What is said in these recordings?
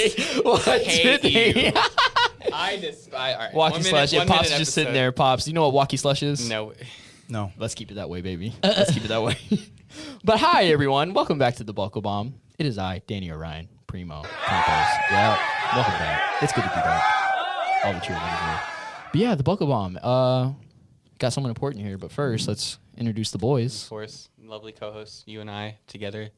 slush. What I did they? What hate did they? I just. I, all right. Walkie One minute- slush. one If Pops is minute just sitting there, Pops. You know what walkie slush is? No. No. Let's keep it that way, baby. Let's keep it that way. but hi, everyone. Welcome back to the Buckle Bomb. It is I, Danny Orion, Primo, Campos. Yeah, welcome back. It's good to be back. All the cheerleaders here. But yeah, the Buckle Bomb. Uh, got someone important here. But first, let's introduce the boys. Of course, lovely co-hosts, you and I together.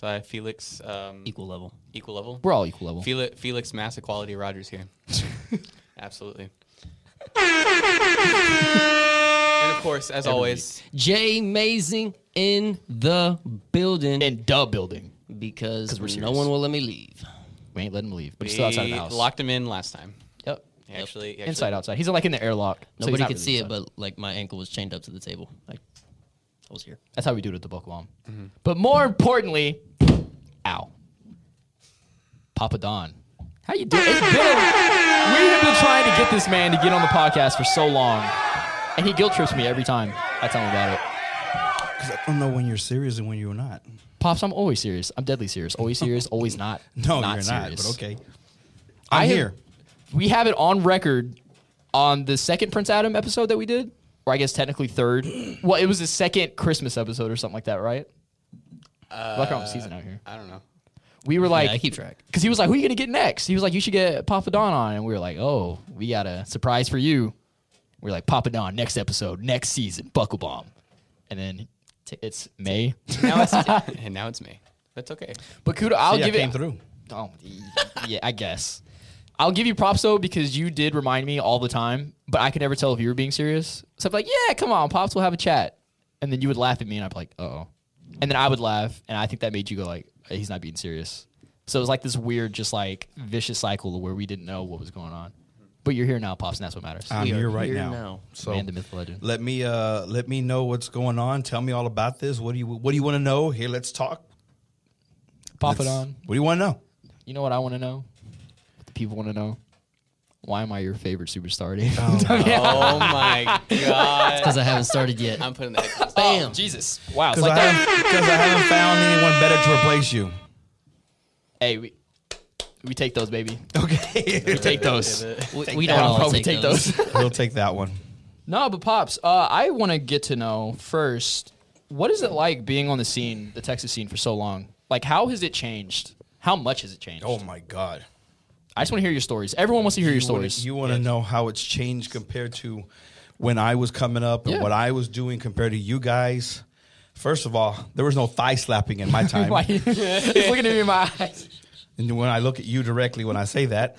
So I have Felix, um, equal level. equal level. We're all equal level. Felix, Felix Mass Equality Rogers here. Absolutely. and of course, as always, J.Mazing in the building in the building. because 'Cause we're no serious. one will let me leave. We ain't letting him leave, but he's still outside of the house. locked him in last time. Yep. He Actually, he actually- Inside, outside. He's like in the airlock. so he's Nobody not could really see it, inside. but like my ankle was chained up to the table. Like I was here. That's how we do it at the Buckle Bomb. Mm-hmm. But more importantly, ow, Papa Don, how you doing? It's been we have been trying to get this man to get on the podcast for so long, and he guilt trips me every time I tell him about it. Because I don't know when you're serious and when you're not. Pops, I'm always serious. I'm deadly serious. Always serious. Always not. No, not you're serious. not. But okay. I I'm have- here. We have it on record on the second Prince Adam episode that we did, or I guess technically third. Well, it was the second Christmas episode or something like that, right? Uh, like on season out here. I don't know. We were like, yeah, I keep track. Because he was like, "Who are you gonna get next?" He was like, "You should get Papa Don on," and we were like, "Oh, we got a surprise for you." We are like, "Papa Don, next episode, next season, Buckle Bomb," and then t- it's May. Now it's and now it's me. That's okay. but kudo, I'll See, I give came it. through. Oh, yeah, I guess. I'll give you props though because you did remind me all the time, but I could never tell if you were being serious. So I'd be like, "Yeah, come on, pops, we'll have a chat," and then you would laugh at me, and I'd be like, "Oh," and then I would laugh, and I think that made you go like, "He's not being serious." So it was like this weird, just like vicious cycle where we didn't know what was going on. But you're here now, pops, and that's what matters. I'm We are here right here now. now. So Man, the myth, the legend. let me uh let me know what's going on. Tell me all about this. What do you what do you want to know? Here, let's talk. Pop it Let's- on. What do you want to know? You know what I want to know? What the people want to know? Why am I your favorite superstar, Dave? Oh my god! Because I haven't started yet. I'm putting that. Bam. Jesus. Wow. Because like I, haven't- I haven't found anyone better to replace you. Hey, we, we take those, baby. Okay, We take those. we Take we don't all Probably take, take those. those. we'll take that one. No, but pops, uh, I want to get to know first. What is it like being on the scene, the Texas scene, for so long? Like, how has it changed? How much has it changed? Oh my God! I just want to hear your stories. Everyone wants to hear your You wanna- stories. You want to know how it's changed compared to when I was coming up and Yeah. what I was doing compared to you guys. First of all, there was no thigh slapping in my time. Why? He's looking at me in my eyes. And when I look at you directly when I say that,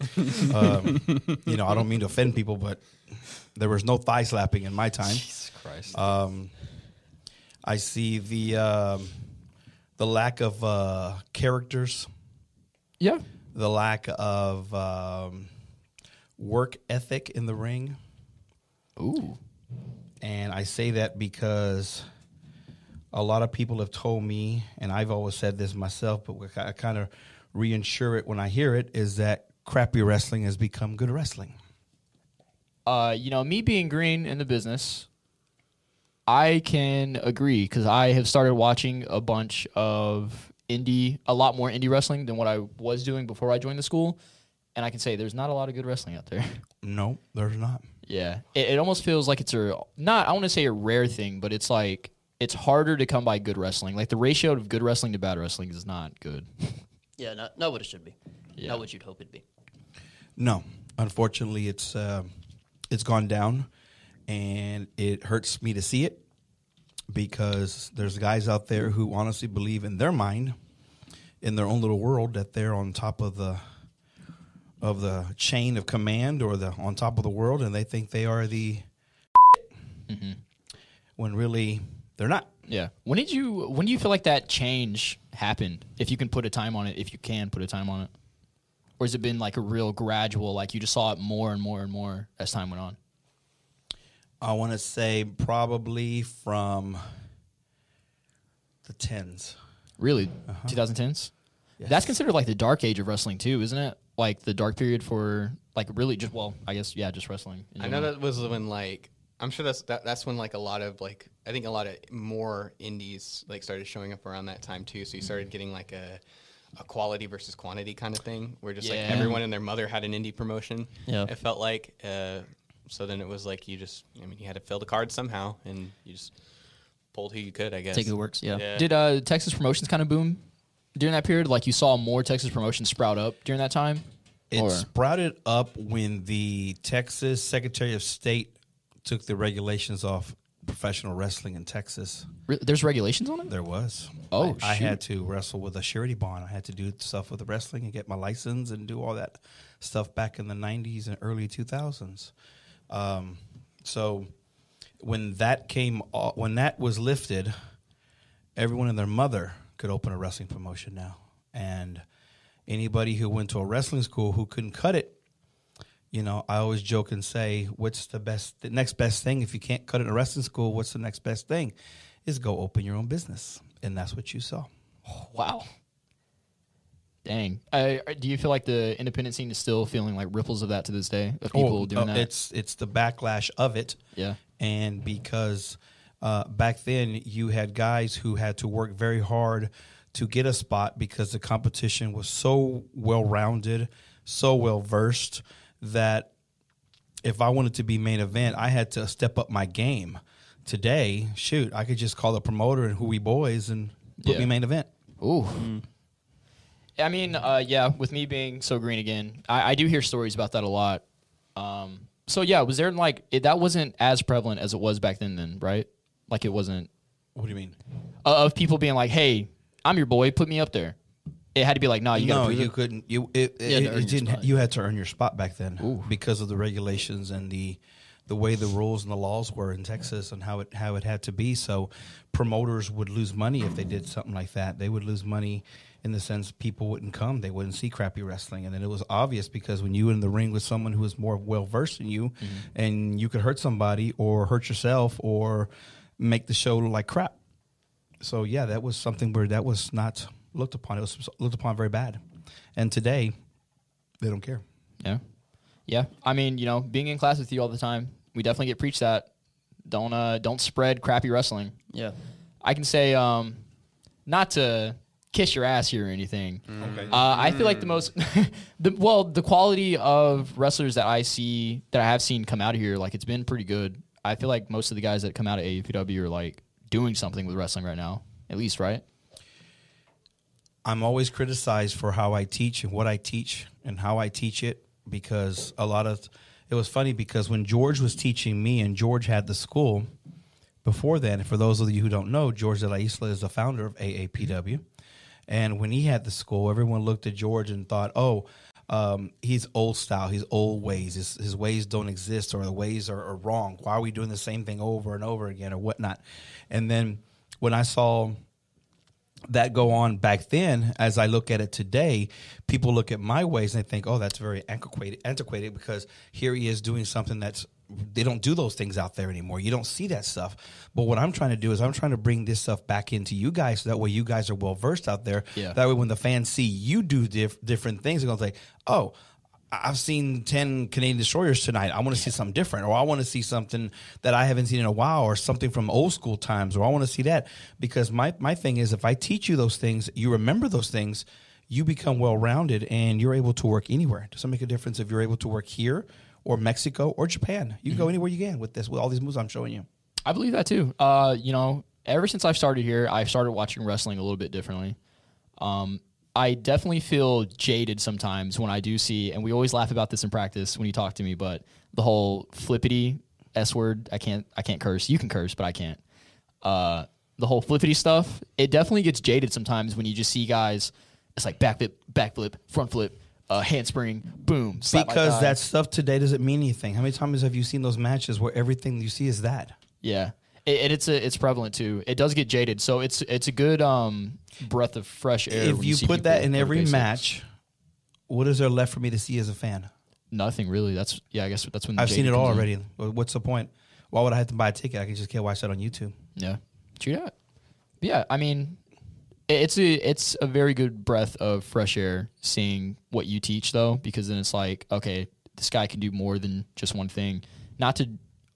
um, you know, I don't mean to offend people, but there was no thigh slapping in my time. Jesus Christ. Um, I see the um, the lack of uh, characters, yeah. The lack of um, work ethic in the ring, Ooh. and I say that because a lot of people have told me, and I've always said this myself, but I kind of reinsure it when I hear it, is that crappy wrestling has become good wrestling. uh, you know, me being green in the business, I can agree because I have started watching a bunch of indie, a lot more indie wrestling than what I was doing before I joined the school, and I can say there's not a lot of good wrestling out there. No, there's not. yeah, it, it almost feels like it's a not. I want to say a rare thing, but it's like it's harder to come by good wrestling. Like the ratio of good wrestling to bad wrestling is not good. Yeah, not, not what it should be. Yeah. Not what you'd hope it'd be. No, unfortunately, it's uh, it's gone down, and it hurts me to see it because there's guys out there who honestly believe in their mind, in their own little world, that they're on top of the of the chain of command or the on top of the world, and they think they are the mm-hmm. when really they're not. Yeah. When did you when do you feel like that change happened? If you can put a time on it, if you can put a time on it. Or has it been like a real gradual, like you just saw it more and more and more as time went on? I want to say probably from the tens. Really? 2010s? That's considered like the dark age of wrestling too, isn't it? Like the dark period for like really just well, I guess yeah, just wrestling. I know that was when like I'm sure that's that, that's when like a lot of like I think a lot of more indies like started showing up around that time too. So you started getting like a a quality versus quantity kind of thing, where just Yeah. like everyone and their mother had an indie promotion. Yeah. it felt like. Uh, so then it was like you just, I mean, you had to fill the card somehow, and you just pulled who you could, I guess. Take who works, yeah. Did uh, Texas promotions kind of boom during that period? Like you saw more Texas promotions sprout up during that time? It Or- sprouted up when the Texas Secretary of State took the regulations off professional wrestling in Texas. Re- there's regulations on it? There was. Oh, I, I had to wrestle with a surety bond. I had to do stuff with the wrestling and get my license and do all that stuff back in the '90s and early 2000s. Um, so when that came, o- when that was lifted, everyone and their mother could open a wrestling promotion now, and anybody who went to a wrestling school who couldn't cut it. You know, I always joke and say, "What's the best, the next best thing? If you can't cut it in a wrestling school, what's the next best thing? Is go open your own business." And that's what you saw. Wow. Dang. Uh, do you feel like the independent scene is still feeling like ripples of that to this day? Of people Oh, doing uh, that? It's it's the backlash of it. Yeah. And because uh, back then you had guys who had to work very hard to get a spot because the competition was so well rounded, so well versed that if I wanted to be main event, I had to step up my game. Today, shoot, I could just call the promoter and who we boys and put Yeah. me main event. Ooh. I mean, uh, yeah, with me being so green again, I, I do hear stories about that a lot. Um, so yeah, was there like it, that wasn't as prevalent as it was back then? Then right? Like it wasn't What do you mean? uh, of people being like, "Hey, I'm your boy, put me up there." It had to be like, "No, you no, you it. couldn't. You it, You had it, to earn it your didn't. spot. You had to earn your spot back then Ooh. because of the regulations and the the way the rules and the laws were in Texas and how it how it had to be. So promoters would lose money if they did something like that. They would lose money in the sense people wouldn't come. They wouldn't see crappy wrestling, and then it was obvious because when you were in the ring with someone who was more well versed than you, Mm-hmm. and you could hurt somebody or hurt yourself or make the show look like crap. So yeah, that was something where that was not looked upon. It was looked upon very bad. And today, they don't care. Yeah. Yeah. I mean, you know, being in class with you all the time, we definitely get preached that. Don't uh don't spread crappy wrestling. Yeah. I can say um not to kiss your ass here or anything. Okay. Uh, I feel like the most the well, the quality of wrestlers that I see that I have seen come out of here, like it's been pretty good. I feel like most of the guys that come out of AAPW are like doing something with wrestling right now. At least, right? I'm always criticized for how I teach and what I teach and how I teach it because a lot of it was funny because when George was teaching me and George had the school before then, for those of you who don't know, George de la Isla is the founder of AAPW. And when he had the school, everyone looked at George and thought, oh, um, he's old style, he's old ways, his, his ways don't exist or the ways are, are wrong. Why are we doing the same thing over and over again or whatnot? And then when I saw that go on back then as i look at it today people look at my ways and they think oh that's very antiquated antiquated because here he is doing something that's they don't do those things out there anymore. You don't see that stuff. But what i'm trying to do is i'm trying to bring this stuff back into you guys so that way you guys are well versed out there. Yeah. that way when the fans see you do diff- different things they're going to say oh I've seen 10 Canadian destroyers tonight. I want to see something different, or I want to see something that I haven't seen in a while, or something from old school times, or I want to see that. Because my, my thing is, if I teach you those things, you remember those things, you become well rounded and you're able to work anywhere. Doesn't make a difference if you're able to work here, or Mexico, or Japan. You can go anywhere you can with this, with all these moves I'm showing you. I believe that too. Uh, you know, ever since I've started here, I've started watching wrestling a little bit differently. Um, I definitely feel jaded sometimes when I do see, and we always laugh about this in practice when you talk to me, but the whole flippity S word, I can't, I can't curse. You can curse, but I can't. Uh, the whole flippity stuff, it definitely gets jaded sometimes when you just see guys. It's like backflip, backflip, front flip, uh, handspring, boom. Because that stuff today doesn't mean anything. How many times have you seen those matches where everything you see is that? Yeah, and it's a it's prevalent too. It does get jaded, so it's it's a good um breath of fresh air. if when you put that in every match, what is there left for me to see as a fan? nothing really. That's yeah. I guess that's when the I've seen it all in. already. What's the point? Why would I have to buy a ticket? I can just get watch that on YouTube. Yeah, true that. Yeah, I mean, it's a it's a very good breath of fresh air seeing what you teach though, because then it's like okay, this guy can do more than just one thing. Not to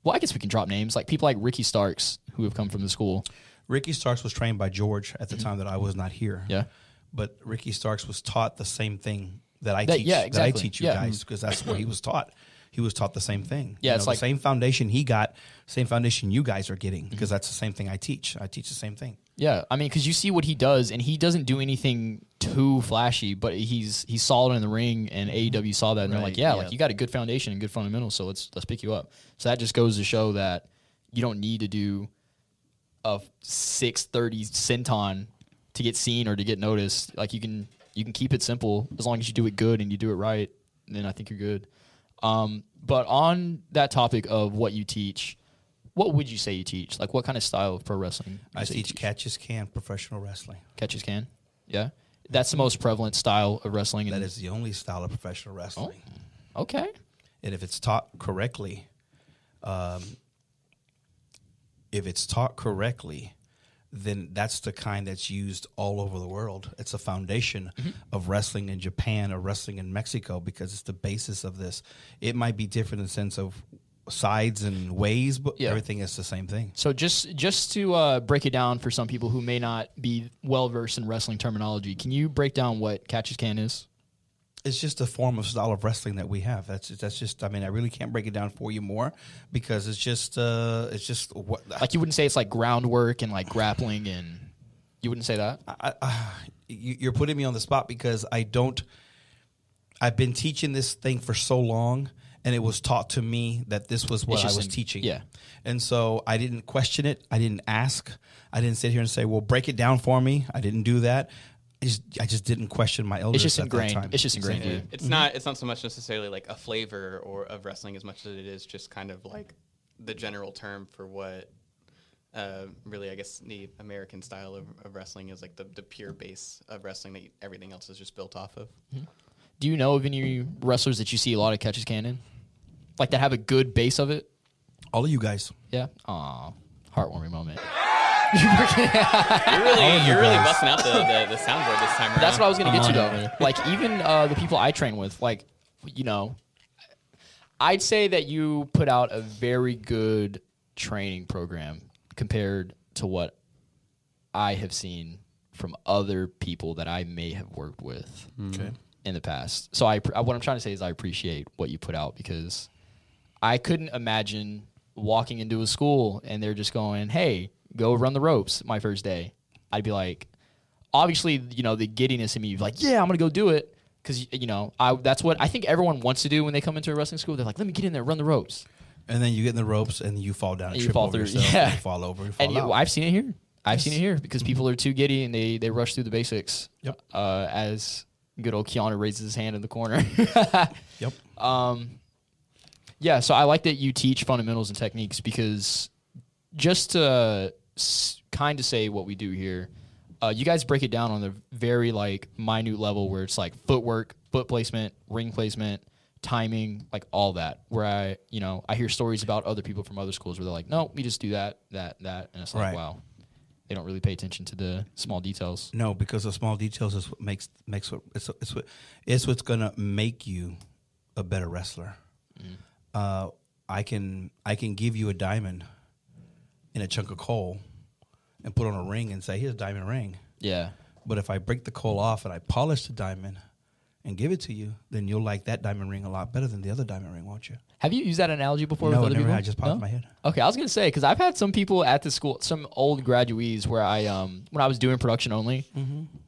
well, I guess we can drop names like people like Ricky Starks who have come from the school. Ricky Starks was trained by George at the time that I was not here. Mm-hmm. Yeah. but Ricky Starks was taught the same thing that I That- teach. yeah, That I teach you Yeah. guys because that's what he was taught. He was taught the same thing. Yeah, You it's know, like- the same foundation he got, same foundation you guys are getting Mm-hmm. because that's the same thing I teach. I teach the same thing. Yeah, I mean, because you see what he does, and he doesn't do anything too flashy, but he's he's solid in the ring, and AEW saw that, and they're like, yeah, yeah. like you got a good foundation and good fundamentals, so let's let's pick you up. So that just goes to show that you don't need to do a six thirty senton to get seen or to get noticed. Like you can you can keep it simple as long as you do it good and you do it right. Then I think you're good. Um, but on that topic of what you teach, what would you say you teach? Like what kind of style of pro wrestling? I teach catch as can professional wrestling. catches can. Yeah, that's the most prevalent style of wrestling. That is the only style of professional wrestling. okay. and if it's taught correctly, um, if it's taught correctly, then that's the kind that's used all over the world. It's a foundation Mm-hmm. of wrestling in Japan or wrestling in Mexico because it's the basis of this. It might be different in the sense of sides and ways, but Yeah. everything is the same thing. So just just to uh, break it down for some people who may not be well versed in wrestling terminology, can you break down what catches can is? It's just a form of style of wrestling that we have. That's that's just. I mean, I really can't break it down for you more because it's just. Uh, it's just what. Like you wouldn't say it's like groundwork and like grappling and you wouldn't say that. I, I, you- you're putting me on the spot because I don't. I've been teaching this thing for so long, and it was taught to me that this was what I was in- teaching. yeah. and so I didn't question it. I didn't ask. I didn't sit here and say, "Well, break it down for me." I didn't do that. I just, I just didn't question my elders. It's just at that ingrained. time. It's just ingrained. Yeah. Yeah. It's not. It's not so much necessarily like a flavor or of wrestling as much as it is just kind of like the general term for what. Uh, really, I guess the American style of, of wrestling is like the, the pure base of wrestling that everything else is just built off of. Do you know of any wrestlers that you see a lot of catches can in? Like that have a good base of it? all of you guys. Yeah. Aw, heartwarming moment. You're really, you're really busting out the, the, the soundboard this time around. That's what I was gonna get to though. Like even uh, the people I train with, like you know, I'd say that you put out a very good training program compared to what I have seen from other people that I may have worked with Okay. in the past. So I, I what I'm trying to say is I appreciate what you put out because I couldn't imagine walking into a school and they're just going, "Hey, go run the ropes." My first day, I'd be like, obviously, you know, the giddiness in me, like, "Yeah, I'm gonna go do it," because you know, I that's what I think everyone wants to do when they come into a wrestling school. They're like, "Let me get in there, run the ropes," And then you get in the ropes and you fall down and And you trip fall over through, yourself. yeah. And you fall over. You fall and you. I've seen it here. I've seen it here because people are too giddy and they they rush through the basics. Yep. Uh, as good old Keanu raises his hand in the corner. yep. Um, yeah, so I like that you teach fundamentals and techniques because just to kind of say what we do here, uh, you guys break it down on the very like minute level where it's like footwork, foot placement, ring placement, timing, like all that. Where I, you know, I hear stories about other people from other schools where they're like, no, we just do that, that, that, and it's like, Right. wow, they don't really pay attention to the small details. No, because the small details is what makes makes what it's it's what it's what's gonna make you a better wrestler. Mm-hmm. Uh, I can I can give you a diamond in a chunk of coal and put on a ring and say here's a diamond ring. Yeah, But if I break the coal off and I polish the diamond and give it to you, then you'll like that diamond ring a lot better than the other diamond ring, won't you? Have you used that analogy before No, with other never. people? I just popped No? in my head. Okay, I was gonna say because I've had some people at the school, some old graduates, where I um when I was doing production only,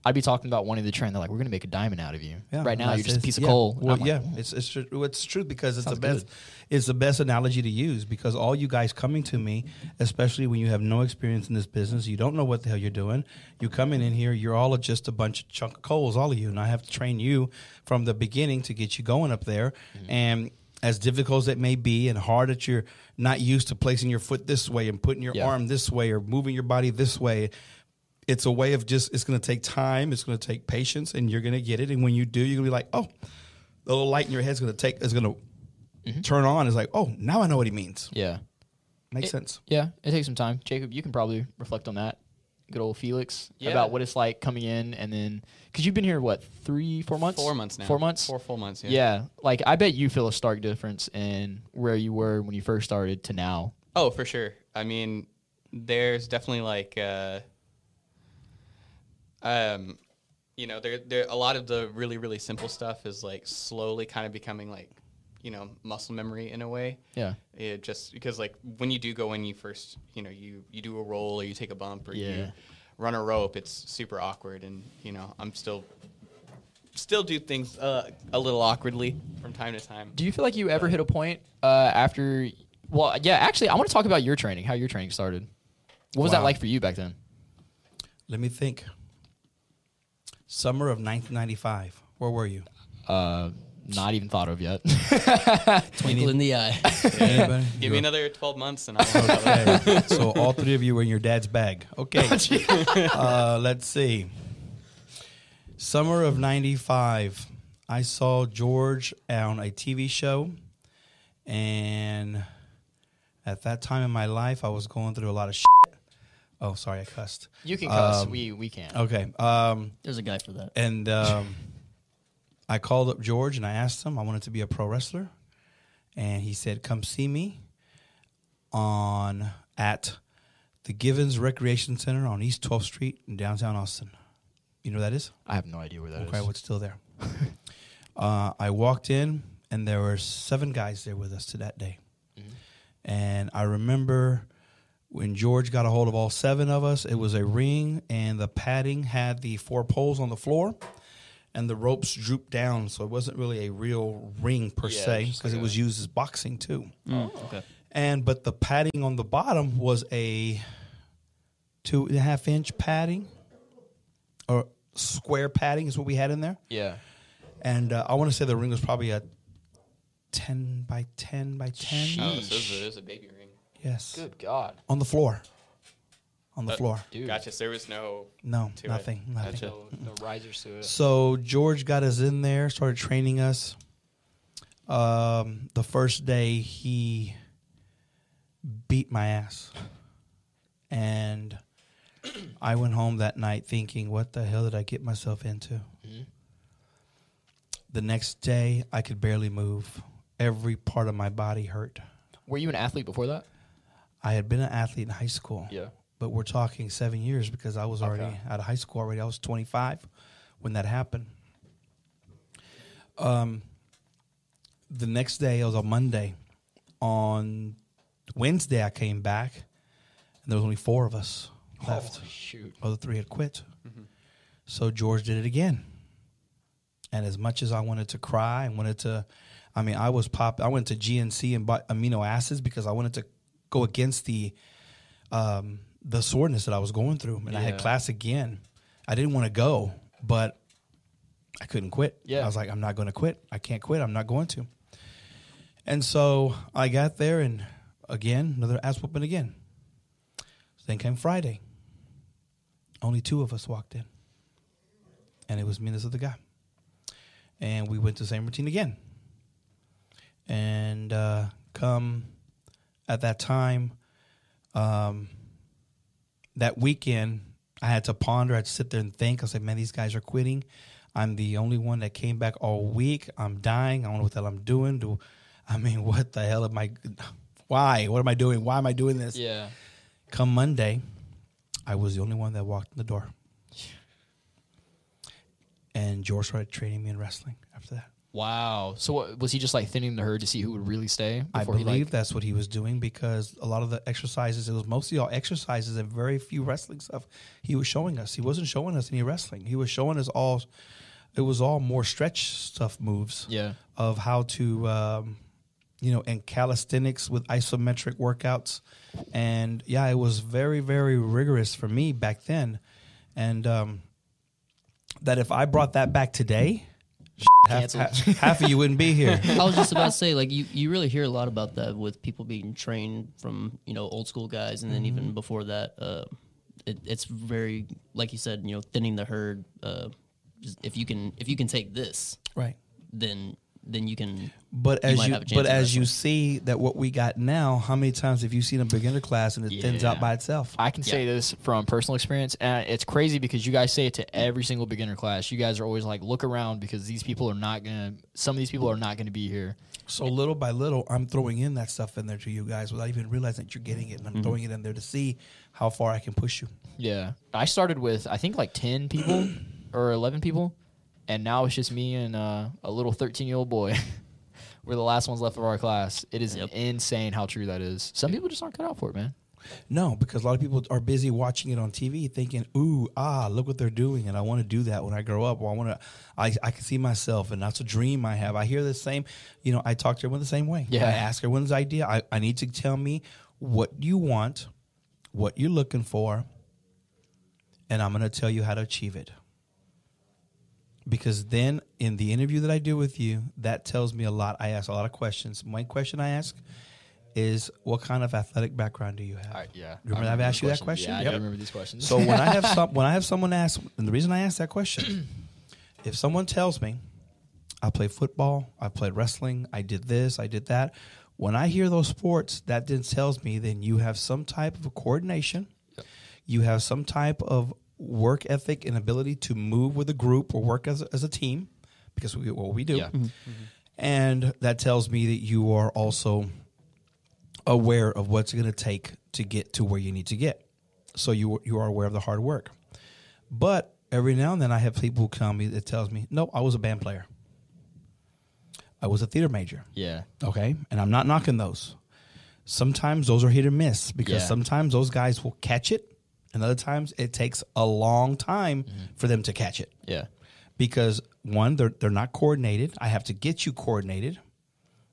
I'd be talking about wanting to train. They're like, "We're gonna make a diamond out of you." right now, you're just a piece of yeah. coal. Well, like, yeah, it's it's true. It's true because it's Sounds the best. good. It's the best analogy to use because all you guys coming to me, especially when you have no experience in this business, you don't know what the hell you're doing. You're coming in here, you're all just a bunch of chunk of coals, all of you, and I have to train you from the beginning to get you going up there. Mm-hmm. And as difficult as it may be, and hard that you're not used to placing your foot this way and putting your Yeah. arm this way or moving your body this way it's a way of just it's going to take time it's going to take patience and you're going to get it and when you do you're going to be like oh the little light in your head's going to take is going to Mm-hmm. turn on is like oh now i know what he means yeah, makes It- sense yeah. It takes some time. Jacob, you can probably reflect on that. Good old Felix Yeah. about what it's like coming in and then because you've been here what three, four months? Four months now. Four months. Four full months. Yeah. Yeah, like I bet you feel a stark difference in where you were when you first started to now. Oh, for sure. I mean, there's definitely like, uh, um, you know, there there a lot of the really really simple stuff is like slowly kind of becoming like, you know, muscle memory in a way. Yeah. It just because like when you do go in, you first, you know, you you do a roll or you take a bump or Yeah. you run a rope. It's super awkward, and you know, I'm still still do things uh, a little awkwardly from time to time. Do you feel like you ever hit a point uh, after? Well, yeah. Actually, I want to talk about your training. How your training started. What was that like for you back then? Let me think. Summer of 1995. Where were you? Uh, not even thought of yet. Twinkle in the eye. Anybody? Give me another 12 months, and I'll. Okay. so all three of you were in your dad's bag. Okay. uh, let's see. Summer of '95. I saw George on a TV show, and at that time in my life, I was going through a lot of shit. Oh, sorry, I cussed. you can cuss. Um, we we can't. Okay. Um, There's a guy for that. and um, I called up George and I asked him I wanted to be a pro wrestler, and he said, "Come see me on at the Givens Recreation Center on East 12th Street in downtown Austin. You know what that is? I have no idea where that is. okay, what's still there? uh, I walked in and there were seven guys there with us to that day, and I remember when George got a hold of all seven of us, it was a ring, and the padding had the four poles on the floor, and the ropes drooped down, so it wasn't really a real ring per Yeah, se because it was used as boxing too. Mm, okay. And but the padding on the bottom was a two and a half inch padding, or square padding is what we had in there. Yeah. And uh, I want to say the ring was probably a ten by ten by ten. Oh, so this is a, this is a baby ring. Yes, Good God, on the floor. On the Uh, floor. dude. Gotcha. So there was no. No, to it. nothing. Nothing. Gotcha. No, no risers to it. So George got us in there, started training us. Um, the first day he beat my ass, and I went home that night thinking, "What the hell did I get myself into?" The next day, I could barely move. Every part of my body hurt. Were you an athlete before that? I had been an athlete in high school. Yeah. But we're talking seven years because I was already Okay. out of high school already. I was 25 when that happened. Um, the next day, it was on Monday. On Wednesday, I came back, and there was only four of us left. Oh, shoot. Other three had quit. So George did it again. And as much as I wanted to cry and wanted to, I mean, I was pop. I went to GNC and bought amino acids because I wanted to go against the um, the soreness that I was going through, and I had class again. I didn't want to go, but I couldn't quit. Yeah. I was like, I'm not going to quit. I can't quit. I'm not going to. And so I got there, and again, another ass whooping again. Then came Friday. Only two of us walked in, and it was me and this other guy. And we went to the same routine again. And uh, come at that time, um, that weekend, I had to ponder. I had to sit there and think. I was like, man, these guys are quitting. I'm the only one that came back all week. I'm dying. I don't know what the hell I'm doing. Do I mean, what the hell am I? Why? What am I doing? Why am I doing this? Yeah. Come Monday, I was the only one that walked in the door. And George started training me in wrestling after that. Wow. So what, was he just like thinning the herd to see who would really stay? I before he, believe like, that's what he was doing because a lot of the exercises, it was mostly all exercises and very few wrestling stuff he was showing us. He wasn't showing us any wrestling. He was showing us all, it was all more stretch stuff moves Yeah. of how to, um, you know, and calisthenics with isometric workouts. And yeah, it was very, very rigorous for me back then. And um, that if I brought that back today, half, half, half of you wouldn't be here. I was just about to say, like, you, you really hear a lot about that with people being trained from, you know, old school guys. And then Mm-hmm. even before that, uh, it, it's very, like you said, you know, thinning the herd. Uh, if you can, if you can take this, Right. then, then you can. But You as might you, have a chance but as you wrestling. see that what we got now, how many times have you seen a beginner class and it thins out by itself? I can say this from personal experience, and it's crazy because you guys say it to every single beginner class. You guys are always like, look around because these people are not gonna. Some of these people are not gonna be here. So little by little, I'm throwing in that stuff in there to you guys without even realizing that you're getting it, and I'm Mm-hmm. throwing it in there to see how far I can push you. Yeah, I started with I think like ten people, or 11 people, and now it's just me and uh, a little 13 year old boy. We're the last ones left of our class. It is Yep. insane how true that is. Some people just aren't cut out for it, man. No, because a lot of people are busy watching it on TV, thinking, "Ooh, ah, look what they're doing," and I want to do that when I grow up. Or I want to, I, I can see myself, and that's a dream I have. I hear the same, you know. I talk to everyone the same way. Yeah. I ask everyone's idea. I, I need to tell me what you want, what you're looking for, and I'm going to tell you how to achieve it. Because then, in the interview that I do with you, that tells me a lot. I ask a lot of questions. One question I ask is, "What kind of athletic background do you have?" yeah. Remember I've asked you that question? Yeah, I Yep. do remember these questions. So when I have some, when I have someone ask, and the reason I ask that question, if someone tells me, I play football, I played wrestling, I did this, I did that. When I hear those sports, that then tells me then you have some type of a coordination, you have some type of work ethic and ability to move with a group or work as a, as a team, because we what we do, Yeah. Mm-hmm. Mm-hmm. and that tells me that you are also aware of what's going to take to get to where you need to get. So you you are aware of the hard work. But every now and then I have people who tell me that tells me, "No, I was a band player. I was a theater major." yeah. Okay, and I'm not knocking those. Sometimes those are hit or miss because Yeah. sometimes those guys will catch it, and other times it takes a long time mm-hmm. for them to catch it Yeah. because one, they're they're not coordinated. I have to get you coordinated,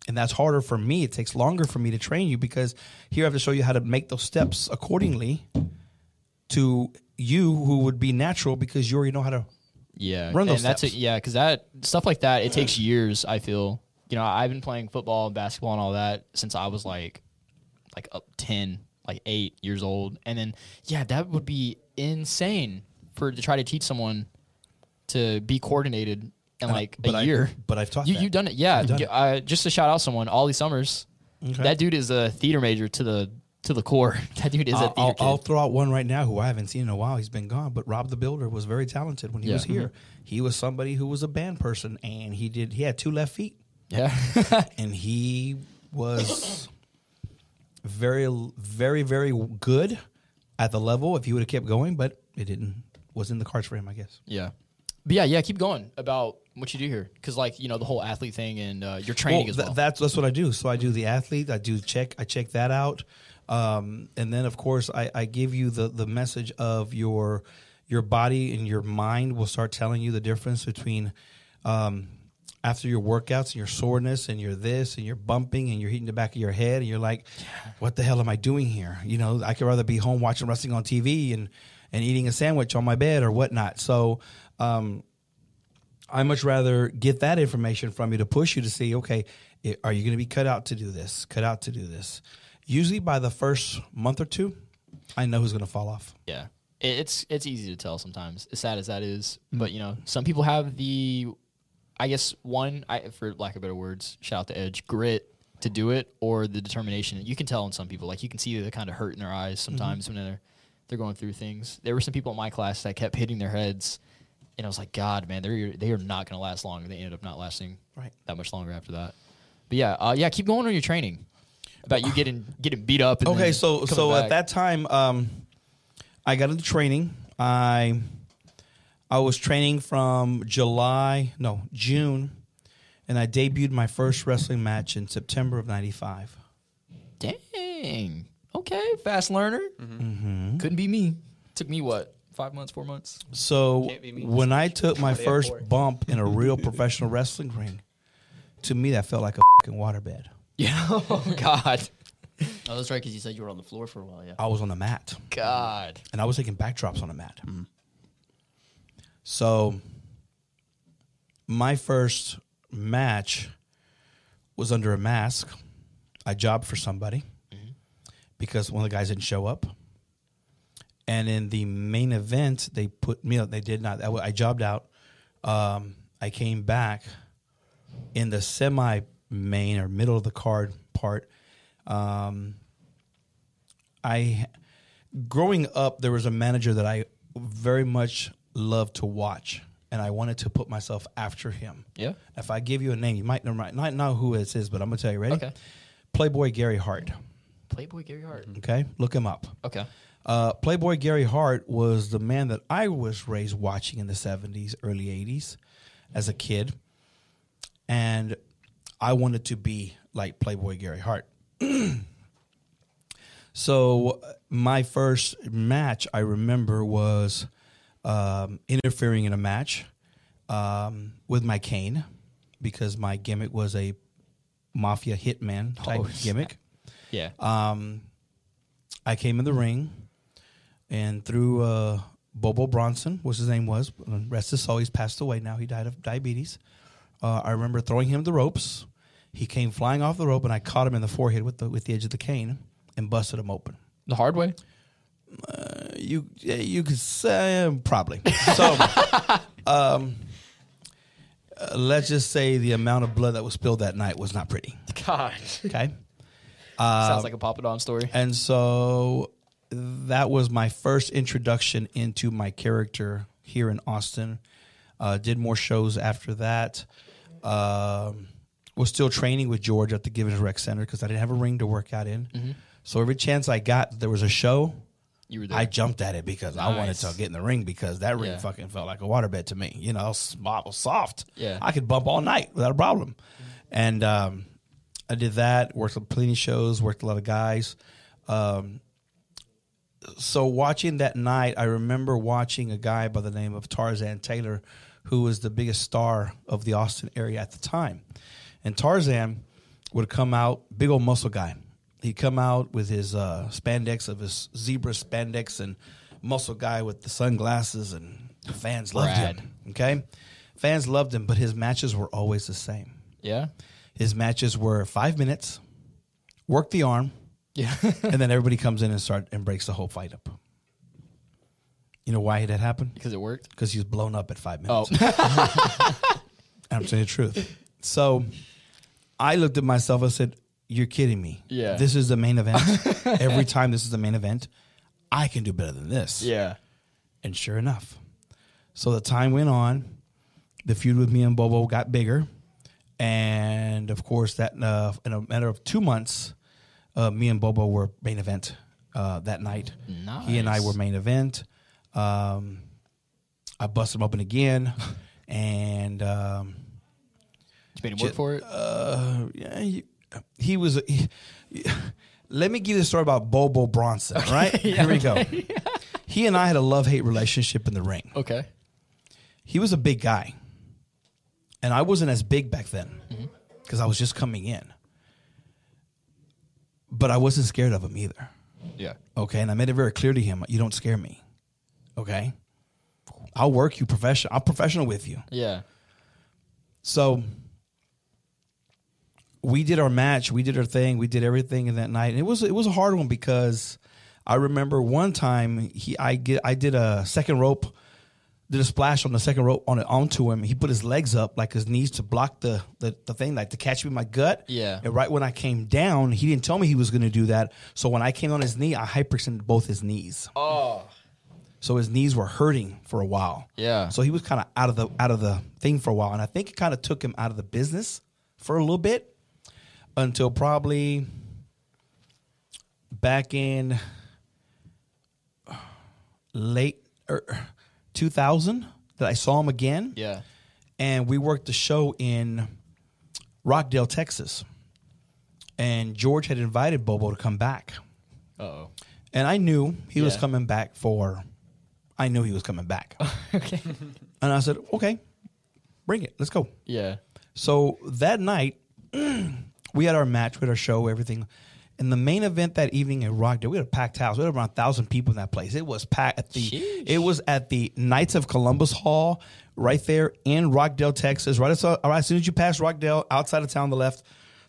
and that's harder for me. It takes longer for me to train you because here I have to show you how to make those steps accordingly to you, who would be natural because you already know how to. Yeah, Run those and that's steps. it. Yeah, because that stuff like that, it takes years. I feel. You know, I've been playing football and basketball and all that since I was like, like up ten, like eight years old, and then yeah, that would be insane for to try to teach someone to be coordinated in like but a I- year. but I've taught you. that. You've done it, yeah. Done. Uh, just to shout out someone, Ollie Summers. Okay. That dude is a theater major to the to the core. That dude is a I'll, theater I'll, kid. I'll throw out one right now who I haven't seen in a while. He's been gone, but Rob the Builder was very talented when he Yeah. was here. He was somebody who was a band person, and he did. He had two left feet. yeah, and he was very, very, very good at the level if he would have kept going, but it didn't. Was in the cards for him, I guess. Yeah. But yeah, yeah, keep going about what you do here, because like you know the whole athlete thing and uh, your training Well, as th- well. that's that's what I do. So I do the athlete. I do check. I check that out, um, and then of course I, I give you the the message of your your body and your mind will start telling you the difference between. Um, after your workouts and your soreness and your this and you're bumping and you're hitting the back of your head and you're like, what the hell am I doing here? You know, I could rather be home watching wrestling on TV and and eating a sandwich on my bed or whatnot. So, um, I much rather get that information from you to push you to see, okay, i- are you going to be cut out to do this? Cut out to do this. Usually by the first month or two, I know who's going to fall off. yeah, it's it's easy to tell sometimes, as sad as that is. But you know, some people have the, I guess one, I for lack of better words, shout out to Edge, grit to do it, or the determination. You can tell in some people, like you can see the kind of hurt in their eyes sometimes when they're they're going through things. There were some people in my class that kept hitting their heads, and I was like, God, man, they're they are not going to last long. They ended up not lasting Right. that much longer after that. But yeah, uh, yeah, keep going on your training. About you getting getting beat up. And Okay, so so back. at that time, um, I got into training. I I was training from July, no June, and I debuted my first wrestling match in September of '95. Dang. Okay, fast learner. Mm-hmm. Couldn't be me. Took me what? Five months, four months. So Can't be me. when I took my first bump in a real professional wrestling ring, to me that felt like a fucking waterbed. Yeah. Oh God. Oh, that's right, because you said you were on the floor for a while. Yeah. I was on the mat. God. and I was taking backdrops on the mat. So my first match was under a mask. I jobbed for somebody because one of the guys didn't show up. And in the main event, they put me. They did not. I, I jobbed out. Um, I came back in the semi main or middle of the card part. Um, I growing up, there was a manager that I very much loved to watch, and I wanted to put myself after him. Yeah. If I give you a name, you might know, might not know who it is, but I'm gonna tell you. Ready? Okay. Playboy Gary Hart. Playboy Gary Hart. Okay, look him up. Okay. Uh, Playboy Gary Hart was the man that I was raised watching in the 70s, early 80s as a kid. And I wanted to be like Playboy Gary Hart. so my first match I remember was um, interfering in a match um, with my cane because my gimmick was a mafia hitman type Oh, gimmick. Yeah. Um, I came in the ring and through uh, Bobo Bronson, was his name was. Rest his soul. He's passed away now. He died of diabetes. Uh, I remember throwing him the ropes. He came flying off the rope, and I caught him in the forehead with the with the edge of the cane and busted him open. the hard way. Uh, you yeah, you could say um, probably. So, um, uh, let's just say the amount of blood that was spilled that night was not pretty. God. Okay. Sounds like a Papa Don story. And so that was my first introduction into my character here in Austin. Uh, did more shows after that. Um, was still training with George at the Givens Rec Center because I didn't have a ring to work out in. So every chance I got, there was a show. You were there. I jumped at it because I wanted to get in the ring because that ring Yeah. fucking felt like a waterbed to me. You know, it was, soft. Yeah. I could bump all night without a problem. And um, I did that. Worked on plenty shows. Worked a lot of guys. Um, so watching that night, I remember watching a guy by the name of Tarzan Taylor, who was the biggest star of the Austin area at the time. And Tarzan would come out, big old muscle guy. He'd come out with his uh, spandex of his zebra spandex and muscle guy with the sunglasses, and fans loved Rad. him. Okay, fans loved him, but his matches were always the same. yeah. His matches were five minutes, work the arm, Yeah. and then everybody comes in and start and breaks the whole fight up. You know why that happened? because it worked. Because he was blown up at five minutes. I'm saying the truth. So I looked at myself. I said, "You're kidding me. Yeah. this is the main event. Every time this is the main event, I can do better than this." yeah. And sure enough, so the time went on. The feud with me and Bobo got bigger, and of course, that uh, in a matter of two months, uh, me and Bobo were main event uh, that night. He and I were main event. Um, I busted him open again, and um, You made him work for it. uh, yeah, he, he was. he- let me give you the story about Bobo Bronson. Right here we go. He and I had a love hate relationship in the ring. okay. He was a big guy, and I wasn't as big back then mm-hmm. because I was just coming in. But I wasn't scared of him either. Yeah. Okay, and I made it very clear to him: you don't scare me. Okay, I'll work you professional. I'm professional with you. Yeah. So we did our match, we did our thing, we did everything in that night. And it was it was a hard one because I remember one time he I get I did a second rope, did a splash on the second rope on it onto him. He put his legs up like his knees to block the the, the thing, like to catch me in my gut. Yeah. And right when I came down, he didn't tell me he was gonna do that. So when I came on his knee, I hyperextended both his knees. Oh. So his knees were hurting for a while. Yeah. So he was kind of out of the out of the thing for a while, and I think it kind of took him out of the business for a little bit until probably back in late er, 2000 that I saw him again, Yeah. and we worked the show in Rockdale, Texas, and George had invited Bobo to come back. Oh. And I knew he was coming back for. I knew he was coming back, okay. and I said, "Okay, bring it. Let's go." Yeah. So that night, we had our match, we had our show, everything. And the main event that evening at Rockdale, we had a packed house. We had around thousand people in that place. It was packed at the. Sheesh. It was at the Knights of Columbus Hall, right there in Rockdale, Texas. Right as, right as soon as you pass Rockdale, outside of town, on the left,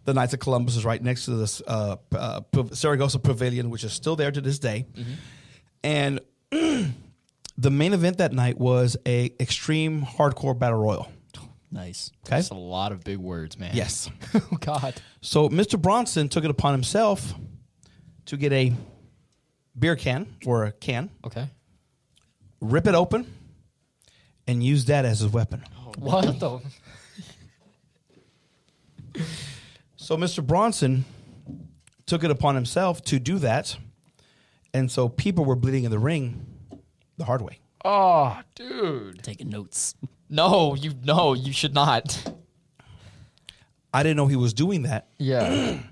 the Knights of Columbus is right next to this uh, uh, Saragossa Pavilion, which is still there to this day. And the main event that night was a extreme hardcore battle royal. Nice. Okay. That's a lot of big words, man. Yes. oh God. So Mr. Bronson took it upon himself to get a beer can or a can, Okay. rip it open, and use that as his weapon. Oh, what the? So Mr. Bronson took it upon himself to do that. and so people were bleeding in the ring the hard way. Oh, dude. Taking notes. No, you no, you should not. I didn't know he was doing that. Yeah.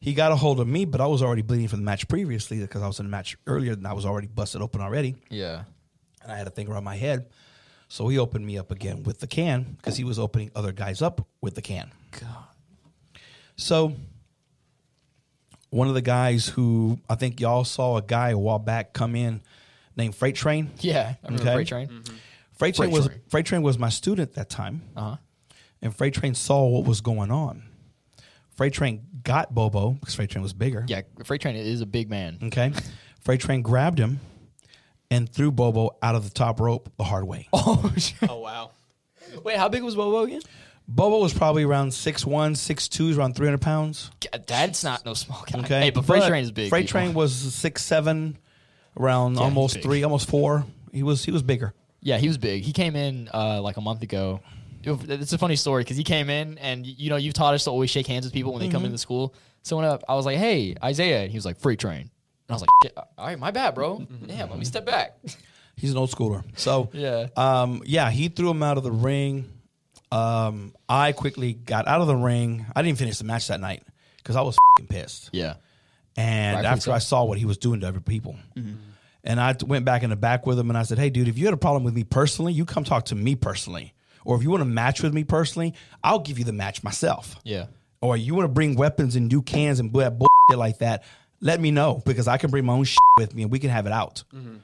He got a hold of me, but I was already bleeding from the match previously because I was in the match earlier and I was already busted open already. yeah. and I had a thing around my head. So he opened me up again with the can because he was opening other guys up with the can. God. So one of the guys who I think y'all saw a guy a while back come in named Freight Train. Yeah. I remember Okay. Freight Train. Mm-hmm. Freight Train Freight was Train. Freight Train was my student at that time, Uh huh. and Freight Train saw what was going on. Freight Train got Bobo because Freight Train was bigger. Yeah. Freight Train is a big man. Okay. Freight Train grabbed him and threw Bobo out of the top rope the hard way. Oh. Oh wow. wait. How big was Bobo again? Bobo was probably around 6'1", 6'2", around 300 pounds. God, That's not no small guy. Okay. Hey, but Freight Train is big. Freight people. Train was six seven, around he's almost three, almost four. He was he was bigger. Yeah, he was big. He came in uh, like a month ago. It's a funny story because he came in and you know you've taught us to always shake hands with people when they Mm-hmm. come into school. So when I, I was like, "Hey, Isaiah," and he was like, "Freight train," and I was like, Shit, "All right, my bad, bro. Damn, let me step back." He's an old schooler. So Yeah. um, yeah, he threw him out of the ring. Um, I quickly got out of the ring. I didn't finish the match that night because I was fing pissed. yeah, And Rightfully after so. I saw what he was doing to other people, and I went back in the back with him and I said, "Hey, dude, if you had a problem with me personally, you come talk to me personally, or if you want to match with me personally, I'll give you the match myself." yeah, or you want to bring weapons and do cans and bull- bullshit like that, let me know because I can bring my own shit with me and we can have it out. Mm-hmm.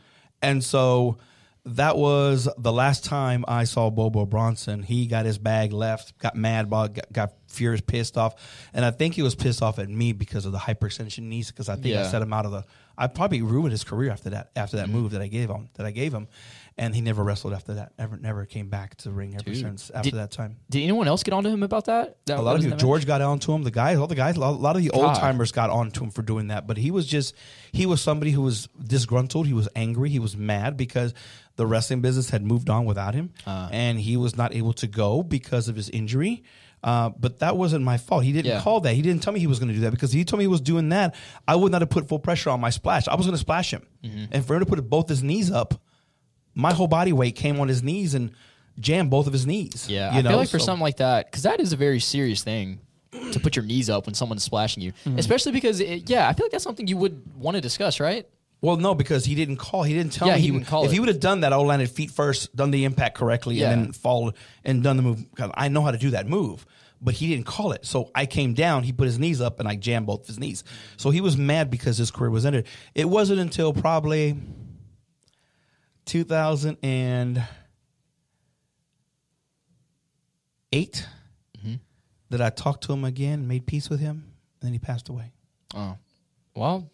And so that was the last time I saw Bobo Bronson. He got his bag left, got mad, about, got, got furious, pissed off, and I think he was pissed off at me because of the hyperextension knees. Because I think I set him out of the. I probably ruined his career after that. After that move that I gave him, that I gave him, and he never wrestled after that. Ever, never came back to the ring ever Dude. since after Did- that time Did anyone else get onto him about that? that a lot of in George got onto him. The guys, all the guys, a lot, of the old timers got onto him for doing that. But he was just, he was somebody who was disgruntled. He was angry. He was mad because the wrestling business had moved on without him, Uh. and he was not able to go because of his injury. Uh, but that wasn't my fault. He didn't Yeah. call that. He didn't tell me he was going to do that because he told me he was doing that. I would not have put full pressure on my splash. I was going to splash him, Mm-hmm. and for him to put both his knees up, my whole body weight came on his knees and jammed both of his knees. Yeah, you I know? feel like for So- something like that, because that is a very serious thing to put your knees up when someone's splashing you, Mm-hmm. especially because it, yeah, I feel like that's something you would want to discuss, right? Well, no, because he didn't call. He didn't tell Yeah, me. he would- didn't call if it. he would have done that, I would have landed feet first, done the impact correctly, Yeah. and then followed and done the move. I know how to do that move, but he didn't call it. So I came down. He put his knees up, and I jammed both of his knees. So he was mad because his career was ended. It wasn't until probably 2008 Mm-hmm. that I talked to him again, made peace with him, and then he passed away. Oh, well,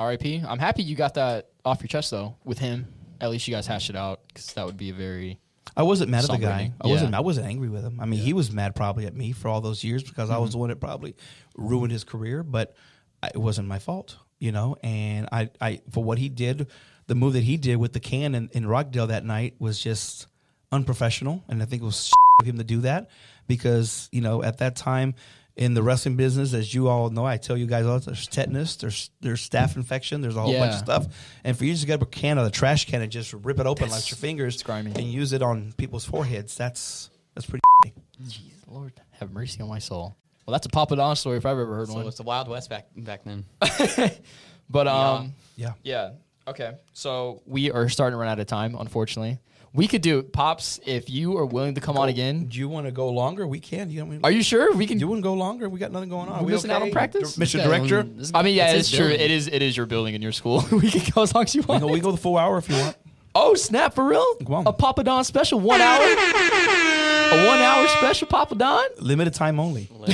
R.I.P. I'm happy you got that off your chest though with him. At least you guys hashed it out because that would be a very I wasn't mad at the guy. I wasn't. I wasn't angry with him. I mean, he was mad probably at me for all those years because I Mm-hmm. was the one that probably ruined his career. But it wasn't my fault, you know. And I, I, for what he did, the move that he did with the can in, in Rockdale that night was just unprofessional. And I think it was of him to do that because you know at that time in the wrestling business, as you all know, I tell you guys all there's tetanus, there's there's staph infection, there's a whole bunch of stuff. And for you to just get a can of the trash can and just rip it open That's- like your fingers it's grimy. and use it on people's foreheads, that's that's pretty. Jeez, Lord, have mercy on my soul. Well, that's a Papa Don story if I've ever heard So one. it's the Wild West back back then. But um, Yeah. yeah, okay. So we are starting to run out of time, unfortunately. We could do pops if you are willing to come on again. Do you want to go longer? We can. You, know, Are you sure we can? you want to go longer? We got nothing going on. Are We we missing out on okay? practice? Mr. Yeah, Director. um, I mean, yeah, it's it's true. building. It is. It is your building in your school. we can go as long as you We want. go, we go the full hour if you want. Oh snap! For real? Go on. A Papa Don special, one hour. a one hour special Papa Don. Limited time only.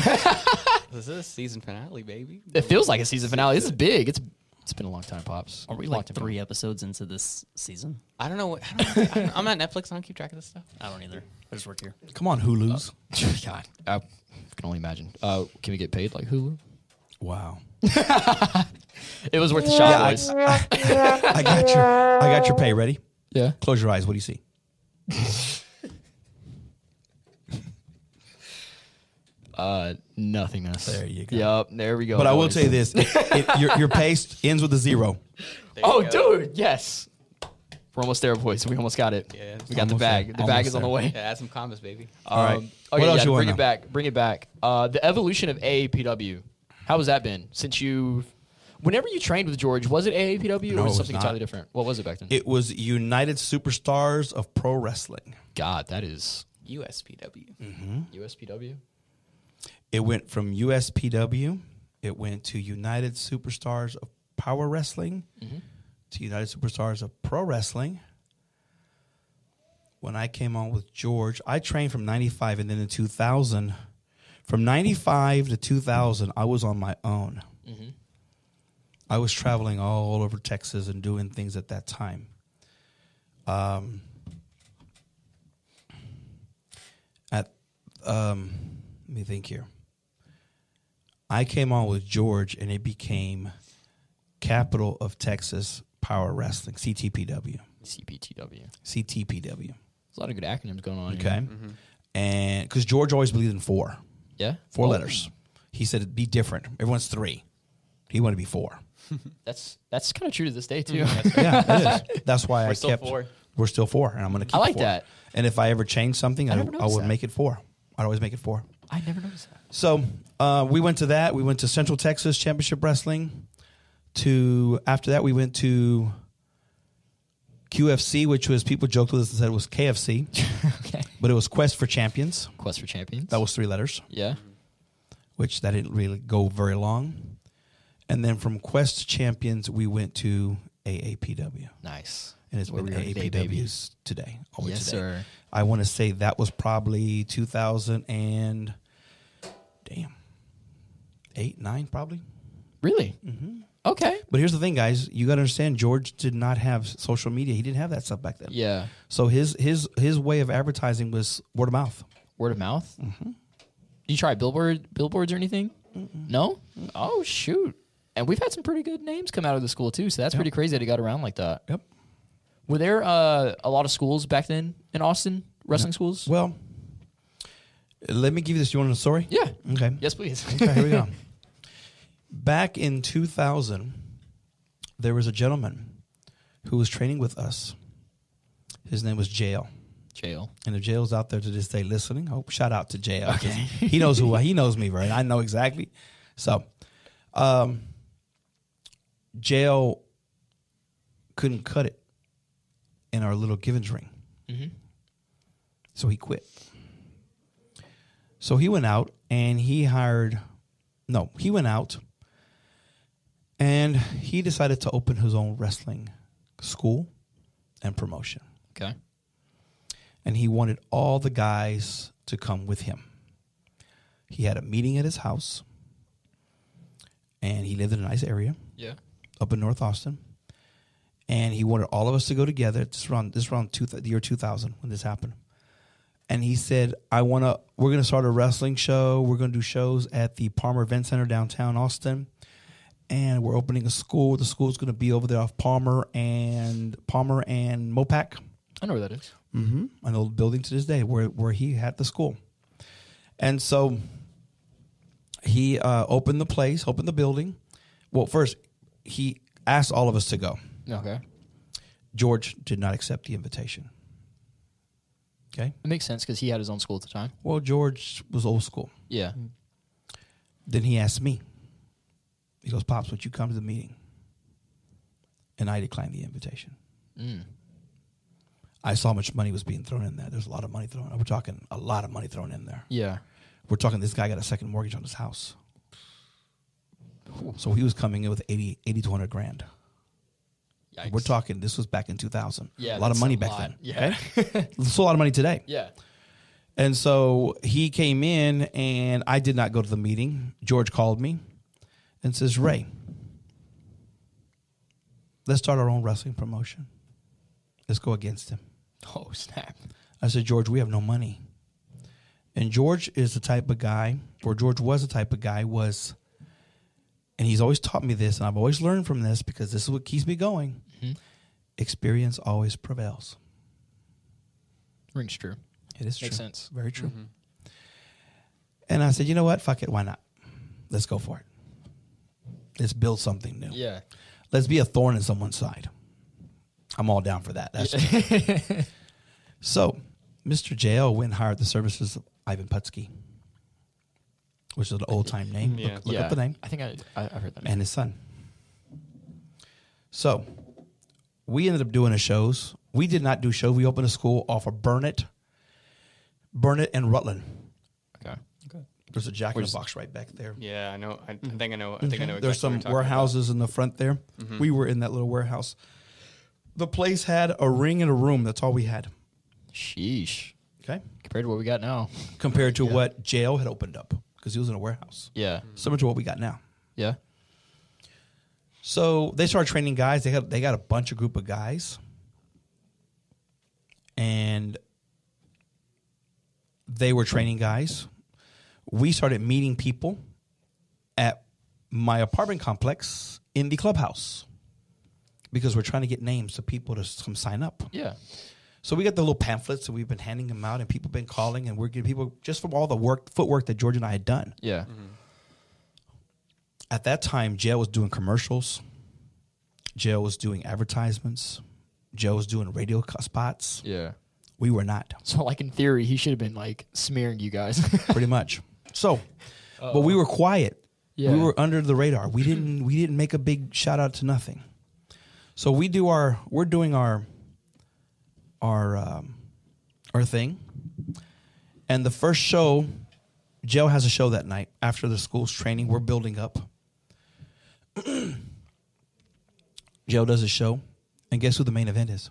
this is a season finale, baby. It feels like a season finale. This is big. It's it's been a long time, pops. Are we Long like three episodes into this season? I don't know. What, I don't know, I don't- I'm at Netflix. I don't keep track of this stuff. I don't either. I just work here. Come on, Hulu's. God, I can only imagine. Uh, can we get paid like Hulu? Wow. It was worth the shot, Yeah, boys. I got your. I got your pay. Ready? yeah. Close your eyes. What do you see? Uh, nothingness. There you go. Yep, there we go. But I will boys. tell you this: it, it- your, your pace ends with a zero. There you Oh, go. dude, yes. We're almost there, boys. We almost got it. Yeah, we got the bag. there. The bag Almost is on the way. Yeah, add some combos, baby. All right. Um, What okay, else yeah, you wanna bring it know? back. Bring it back. Uh, the evolution of AAPW. How has that been since you? Whenever you trained with George, was it AAPW No, or was was something not. entirely different? What was it back then? It was United Superstars of Pro Wrestling. God, that is USPW. USPW. It went from USPW. It went to United Superstars of Power Wrestling to United Superstars of Pro Wrestling. When I came on with George, I trained from 95 and then in 2000. From 95 to 2000, I was on my own. I was traveling all over Texas and doing things at that time. Um, at um, let me think here. I came on with George, and it became Capital of Texas Power Wrestling (CTPW). CPTW. CTPW. There's a lot of good acronyms going on. Okay, Here. Mm-hmm. and because George always believed in four, Yeah. four Oh, letters. He said it'd be different. Everyone's three. He wanted to be four. That's that's kind of true to this day too. Mm, yeah, it is. That's why I We're still kept. four. We're still four, and I'm going to keep. I like four. that. And if I ever change something, I I, I, would that. make it four. I'd always make it four. I never noticed that. So uh, we went to that. We went to Central Texas Championship Wrestling. To after that, we went to QFC, which was people joked with us and said it was KFC, okay. but it was Quest for Champions. Quest for Champions. That was three letters, yeah. which that didn't really go very long. And then from Quest Champions, we went to AAPW, Nice. and it's Where been. AAPW's today. Always Yes, today. sir. I want to say that was probably 2000 and damn eight nine probably. Really? Mm-hmm. Okay. But here's the thing, guys. You got to understand. George did not have social media. He didn't have that stuff back then. Yeah. So his his his way of advertising was word of mouth. Word of mouth. Mm-hmm. Did you try billboard billboards or anything? No. Oh shoot! And we've had some pretty good names come out of the school too. So that's pretty crazy that it got around like that. Yep. Were there uh, a lot of schools back then in Austin? Wrestling schools? Well, let me give you this. You want a story? Yeah. Okay. Yes, please. Okay, here we go. Back in 2000, there was a gentleman who was training with us. His name was Jail. Jail. And if Jail's out there to this day listening, hope shout out to Jail. 'cause He knows who he knows me, right? I know exactly. So, um, Jail couldn't cut it in our little Givens ring, Mhm. so he quit. So he went out and he hired. No, he went out and he decided to open his own wrestling school and promotion Okay. and he wanted all the guys to come with him. He had a meeting at his house, and he lived in a nice area Yeah. up in North Austin. And he wanted all of us to go together. This is around this around two, the year two thousand when this happened. And he said, "I want to. We're going to start a wrestling show. We're going to do shows at the Palmer Event Center downtown Austin, and we're opening a school. The school's going to be over there off Palmer and Palmer and Mopac." I know where that is. Mm-hmm. an old building to this day where where he had the school, and so he uh, opened the place, opened the building. Well, first he asked all of us to go. Okay. George did not accept the invitation. Okay. It makes sense because he had his own school at the time. Well, George was old school. Yeah. Then he asked me. He goes, "Pops, would you come to the meeting?" And I declined the invitation. Mm. I saw how much money was being thrown in there. There's a lot of money thrown. We're talking a lot of money thrown in there. Yeah. We're talking this guy got a second mortgage on his house. So he was coming in with 80, 80 to 100 grand. Yikes. We're talking, this was back in 2000. Yeah. a lot of money back lot. then. Yeah. Okay? It's a lot of money today. yeah. And so he came in, and I did not go to the meeting. George called me and says, Ray, let's start our own wrestling promotion. Let's go against him. Oh snap. I said, George, we have no money. And George is the type of guy, or George was the type of guy, was, and he's always taught me this, and I've always learned from this because this is what keeps me going. Mhm. Experience always prevails. Rings true. It is Makes true. sense. Very true. And I said, you know what? Fuck it. Why not? Let's go for it. Let's build something new. Yeah. Let's be a thorn in someone's side. I'm all down for that. That's so. Mr. JL went and hired the services of Ivan Putski, which is an old time name. Yeah. Look, look yeah. up the name I think I, I I've heard that. Name. and his son. So we ended up doing the shows. We did not do shows. We opened a school off of Burnet, Burnet and Rutland. There's a jack-in-the-box right back there. Yeah, I know. I, I mm-hmm. think I know. I think I mm-hmm. know. Exactly There's some warehouses in the front there. Mm-hmm. We were in that little warehouse. The place had a ring and a room. That's all we had. Sheesh. Okay. Compared to what we got now. Compared to what jail had opened up because he was in a warehouse. Yeah. Similar to what we got now. Yeah. So they started training guys. They got they got a bunch of group of guys, and they were training guys. We started meeting people at my apartment complex in the clubhouse because we're trying to get names to people to come sign up. Yeah. So we got the little pamphlets and we've been handing them out, and people have been calling, and we're getting people just from all the work footwork that George and I had done. Yeah. Mm-hmm. At that time, jail was doing commercials. Jail was doing advertisements. Jail was doing radio spots. Yeah. We were not, So like in theory, he should have been like smearing you guys. pretty much. So, but we were quiet. Yeah. We were under the radar. We didn't. We didn't make a big shout out to nothing. So we do our. We're doing our. Our um, our thing. And the first show, Joe has a show that night after the school's training. We're building up. Joe does a show, and guess who the main event is?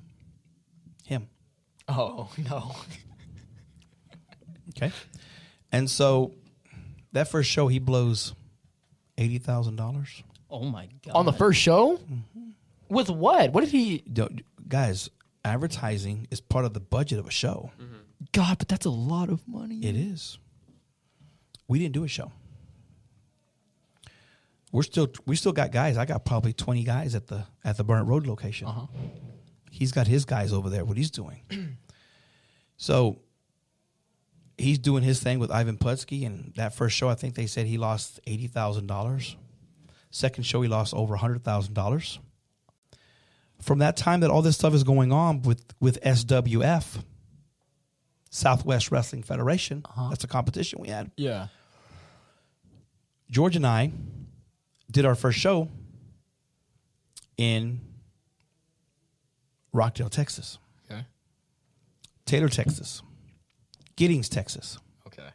Him. oh no. Okay. And so that first show, he blows eighty thousand dollars. Oh my god! On the first show? With what? What did he? Guys, advertising is part of the budget of a show. God, but that's a lot of money. It is. We didn't do a show. We're still we still got guys. I got probably twenty guys at the at the Burnet Road location. Uh-huh. He's got his guys over there. What he's doing. so he's doing his thing with Ivan Putski, and that first show, I think they said he lost eighty thousand dollars. Second show, he lost over hundred thousand dollars. From that time that all this stuff is going on with with SWF, Southwest Wrestling Federation, uh-huh. that's a competition we had. Yeah. George and I did our first show in Rockdale, Texas, Okay. Taylor, Texas, Giddings, Texas. Okay.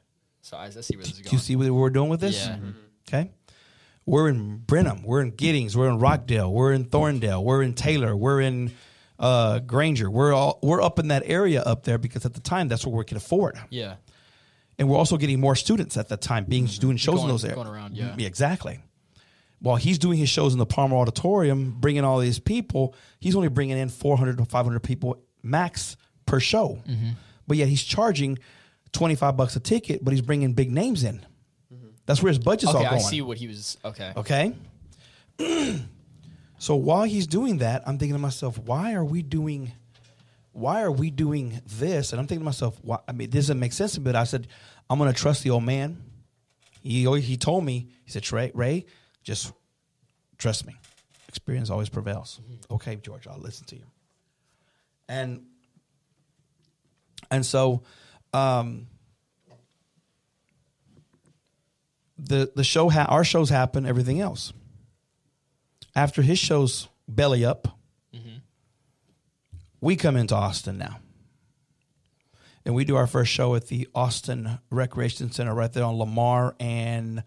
So I, I see where this is Do you see what we're doing with this? Yeah. Mm-hmm. Mm-hmm. Okay. We're in Brenham. We're in Giddings. We're in Rockdale. We're in Thorndale. We're in Taylor. We're in uh, Granger. We're all we're up in that area up there because at the time that's what we could afford, Yeah. and we're also getting more students at that time being mm-hmm. doing shows Going- in those areas. going around, yeah. exactly. While he's doing his shows in the Palmer Auditorium, bringing all these people, he's only bringing in 400 to 500 people max per show. But yet he's charging 25 bucks a ticket, but he's bringing big names in. That's where his budget's Okay, all I see what he was. Okay. Okay. so while he's doing that, I'm thinking to myself, why are we doing why are we doing this? And I'm thinking to myself, why I mean, this doesn't make sense to me. But I said, I'm gonna trust the old man. He he told me, he said, Trey, Ray, just trust me. Experience always prevails. Mm-hmm. Okay, George, I'll listen to you. And and so um the the show ha- our shows happen everything else. After his shows belly up we come into austin now. And we do our first show at the austin recreation center right there on lamar and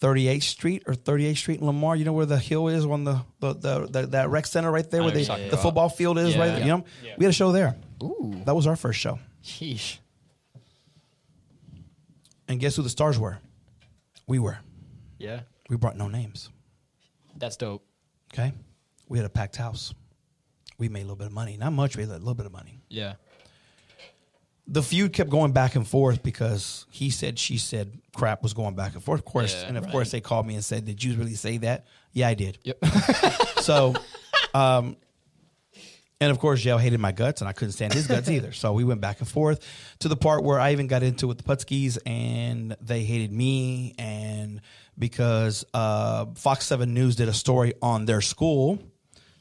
38th street or 38th street in lamar you know where the hill is on the, the, the, the that rec center right there where know they, what you're talking the about. football field is Yeah. right there, you know we had a show there Ooh. that was our first show Sheesh. and guess who the stars were we were Yeah. we brought no names That's dope. Okay. We had a packed house. We made a little bit of money. Not much, we had a little bit of money. Yeah. The feud kept going back and forth because he said, she said, crap was going back and forth. Of course. Yeah, and of right. course, they called me and said, Did you really say that? Yeah, I did. Yep. So, um, And of course, Yale hated my guts, and I couldn't stand his guts either. So we went back and forth to the part where I even got into with the Putskis, and they hated me. And because uh, Fox Seven News did a story on their school,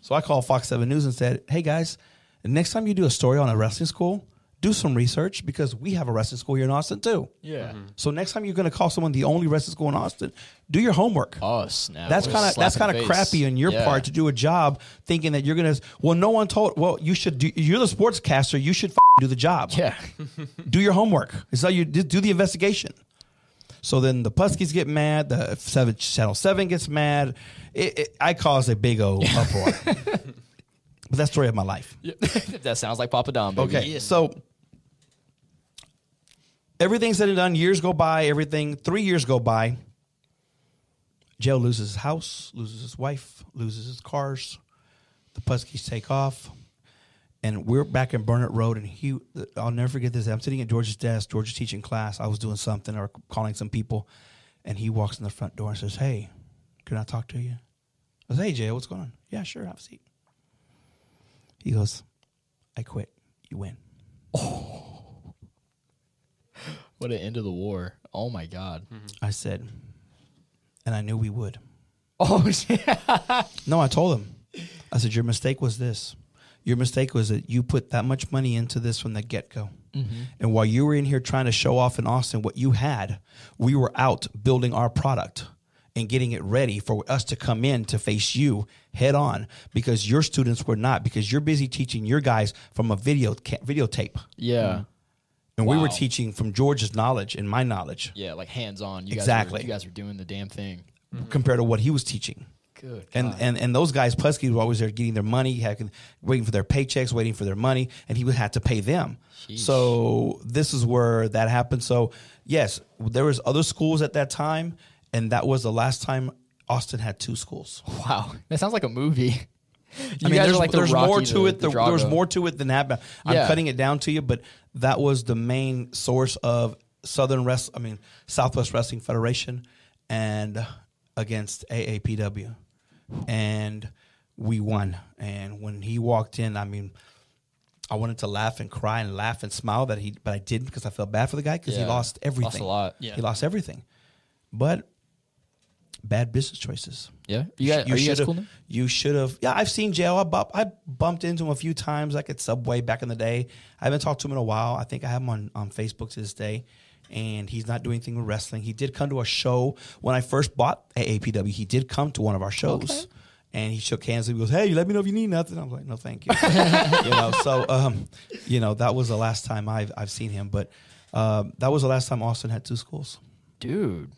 so I called Fox Seven News and said, "Hey guys, next time you do a story on a wrestling school, do some research because we have a wrestling school here in Austin too. Yeah. Mm-hmm. So next time you're going to call someone the only wrestling school in Austin, do your homework." Oh snap! That's kind of that's kind of crappy on your Yeah. part to do a job thinking that you're gonna. Well, no one told. Well, you should do. You're the sportscaster. You should f- do the job. Yeah. Do your homework. It's how you do do the investigation. So then the Putskis get mad. The seven Channel Seven gets mad. It, it, I cause a big O uproar. but that's the story of my life. that sounds like Papa Don. Baby. Okay, so everything said and done. Years go by. Everything. Three years go by. Joe loses his house, loses his wife, loses his cars. The Putskis take off, and we're back in Burnet Road. And he, I'll never forget this. I'm sitting at George's desk. George is teaching class. I was doing something or calling some people, and he walks in the front door and says, "Hey, can I talk to you?" I said, "Hey, Jay, what's going on?" Yeah, sure. Have a seat. He goes, "I quit. You win." Oh. What an end of the war. Oh my God. I said, and I knew we would. Oh yeah. No, I told him. I said, Your mistake was this. Your mistake was that you put that much money into this from the get go. Mm-hmm. And while you were in here trying to show off in Austin what you had, we were out building our product and getting it ready for us to come in to face you head on because your students were not, because you're busy teaching your guys from a video ca- videotape. Yeah. Mm-hmm. And we were teaching from George's knowledge and my knowledge Yeah. Like hands on. You Exactly. Guys were, you guys were doing the damn thing. Mm-hmm. compared to what he was teaching. Good. And, God. and and those guys, Putski, were always there getting their money, had, waiting for their paychecks, waiting for their money, and he would have to pay them. Sheesh. So this is where that happened. So yes, there was other schools at that time, and that was the last time Austin had two schools. wow. That sounds like a movie. You I mean, guys there's, are like the there's Rocky, more to the- it. the The- there's more to it than that. But I'm Yeah. cutting it down to you. But that was the main source of Southern Rest. I mean, Southwest Wrestling Federation, and against AAPW, and we won. And when he walked in, I mean. I wanted to laugh and cry and laugh and smile that he, but I didn't because I felt bad for the guy because he lost everything. Lost a lot. Yeah. He lost everything, but bad business choices. Yeah. You guys, are you guys cool now? You should have. Yeah, I've seen jail. I, bump, I bumped into him a few times, like at Subway back in the day. I haven't talked to him in a while. I think I have him on, on Facebook to this day. And he's not doing anything with wrestling. He did come to a show when I first bought AAPW. He did come to one of our shows. Okay. And he shook hands and he goes, Hey, let me know if you need nothing. I was like, No, thank you. you know, so um, you know, that was the last time I've I've seen him. But um, that was the last time Austin had two schools. Dude.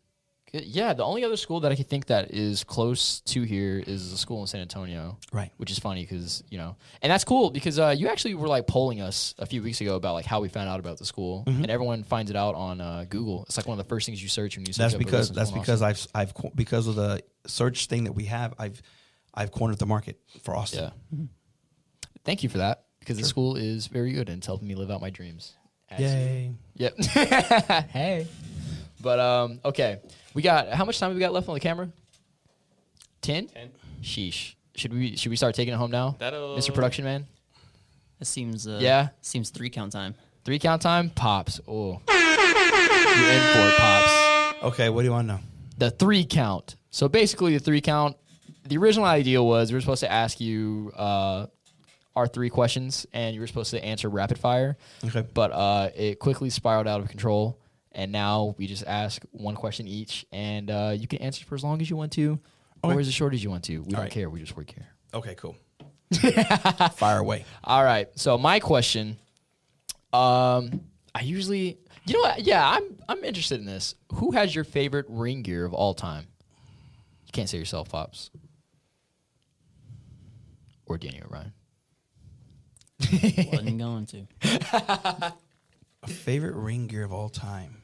Good. Yeah, the only other school that I could think that is close to here is a school in San Antonio. Right. Which is funny because, you know, and that's cool because uh, you actually were like polling us a few weeks ago about like how we found out about the school. And everyone finds it out on uh, Google. It's like one of the first things you search when you search That's up because that's because Austin. I've I've because of the search thing that we have, I've I've cornered the market for Austin. Yeah. Thank you for that because the school is very good and it's helping me live out my dreams. As you- Yay. Yep. hey. But um, okay, we got how much time have we got left on the camera? Ten. Ten. Sheesh. Should we should we start taking it home now, That'll- Mr. Production Man? It seems uh, Yeah. seems three count time. Three count time. Pops. Oh, you're in for it, pops. Okay, what do you want to know? The three count. So basically, the three count. The original idea was we were supposed to ask you uh, our three questions, and you were supposed to answer rapid fire. Okay. But uh, it quickly spiraled out of control, and now we just ask one question each, and uh, you can answer for as long as you want to, or as short as you want to. We don't right. care. We just work here. Okay, cool. Fire away. All right. So my question, um, I usually, you know what? Yeah, I'm I'm interested in this. Who has your favorite ring gear of all time? You can't say yourself, pops, or Danny Orion. Wasn't going to. A favorite ring gear of all time.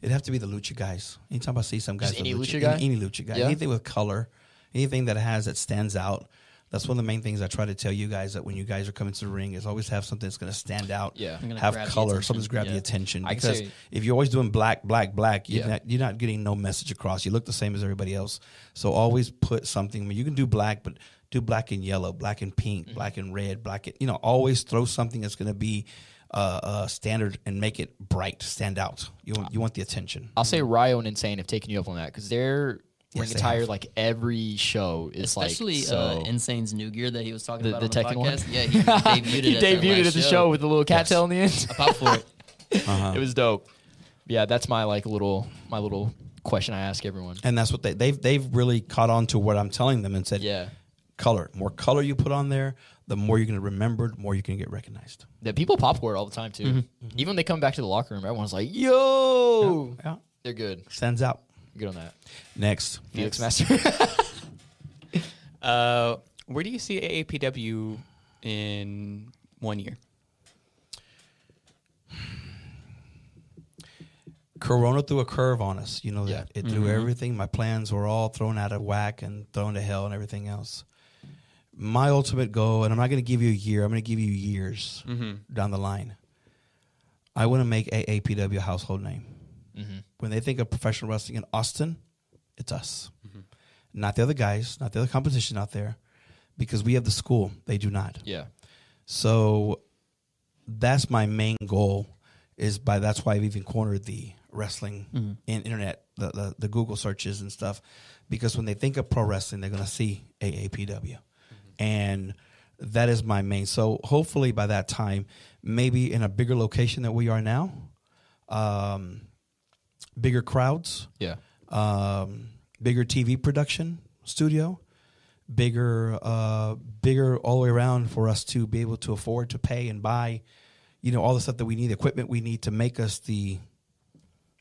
It'd have to be the lucha guys. Anytime I see some guys, with any lucha guy? any, any lucha guy, Yeah. anything with color, anything that has that stands out. That's one of the main things I try to tell you guys that when you guys are coming to the ring is always have something that's going to stand out. Yeah. I'm gonna have color, attention. something's grab the attention. I Because say- if you're always doing black, black, black, you're, Yeah. not, you're not getting no message across. You look the same as everybody else. So always put something. I mean, you can do black, but do black and yellow, black and pink, Mm-hmm. black and red, black and you know, always throw something that's going to be uh, uh, standard and make it bright, stand out. You want you want the attention. I'll say Ryo and Insane have taken you up on that because their Yes, ring they attire, have. like every show, is Especially like so. uh, Insane's new gear that he was talking The- about the on the Tekken one? Yeah, he debuted he it. at their debuted last at the show with the little cattail in the end. a pop for it. Uh-huh. It was dope. Yeah, that's my like little my little question I ask everyone. And that's what they they've they've really caught on to what I'm telling them and said, Yeah. color. More color you put on there, the more you're going to remember, the more you're going to get recognized. That people pop for it all the time too. Mm-hmm. Even when they come back to the locker room, everyone's like, "Yo, Yeah, they're good. stands out. Good on that." Next, Felix Next. Master. Uh, where do you see AAPW in one year? Corona threw a curve on us. You know Yeah. that it threw everything. My plans were all thrown out of whack and thrown to hell and everything else. My ultimate goal, and I'm not going to give you a year. I'm going to give you years mm-hmm. down the line. I want to make AAPW a household name. Mm-hmm. When they think of professional wrestling in Austin, it's us, mm-hmm. not the other guys, not the other competition out there, because we have the school. They do not. yeah. So that's my main goal. Is by that's why I've even cornered the wrestling and internet, the, the the Google searches and stuff, because when they think of pro wrestling, they're gonna see AAPW, and that is my main. So hopefully by that time, maybe in a bigger location than we are now, um, bigger crowds, Yeah. um, bigger TV production studio, bigger, uh, bigger all the way around for us to be able to afford to pay and buy, you know, all the stuff that we need, equipment we need to make us the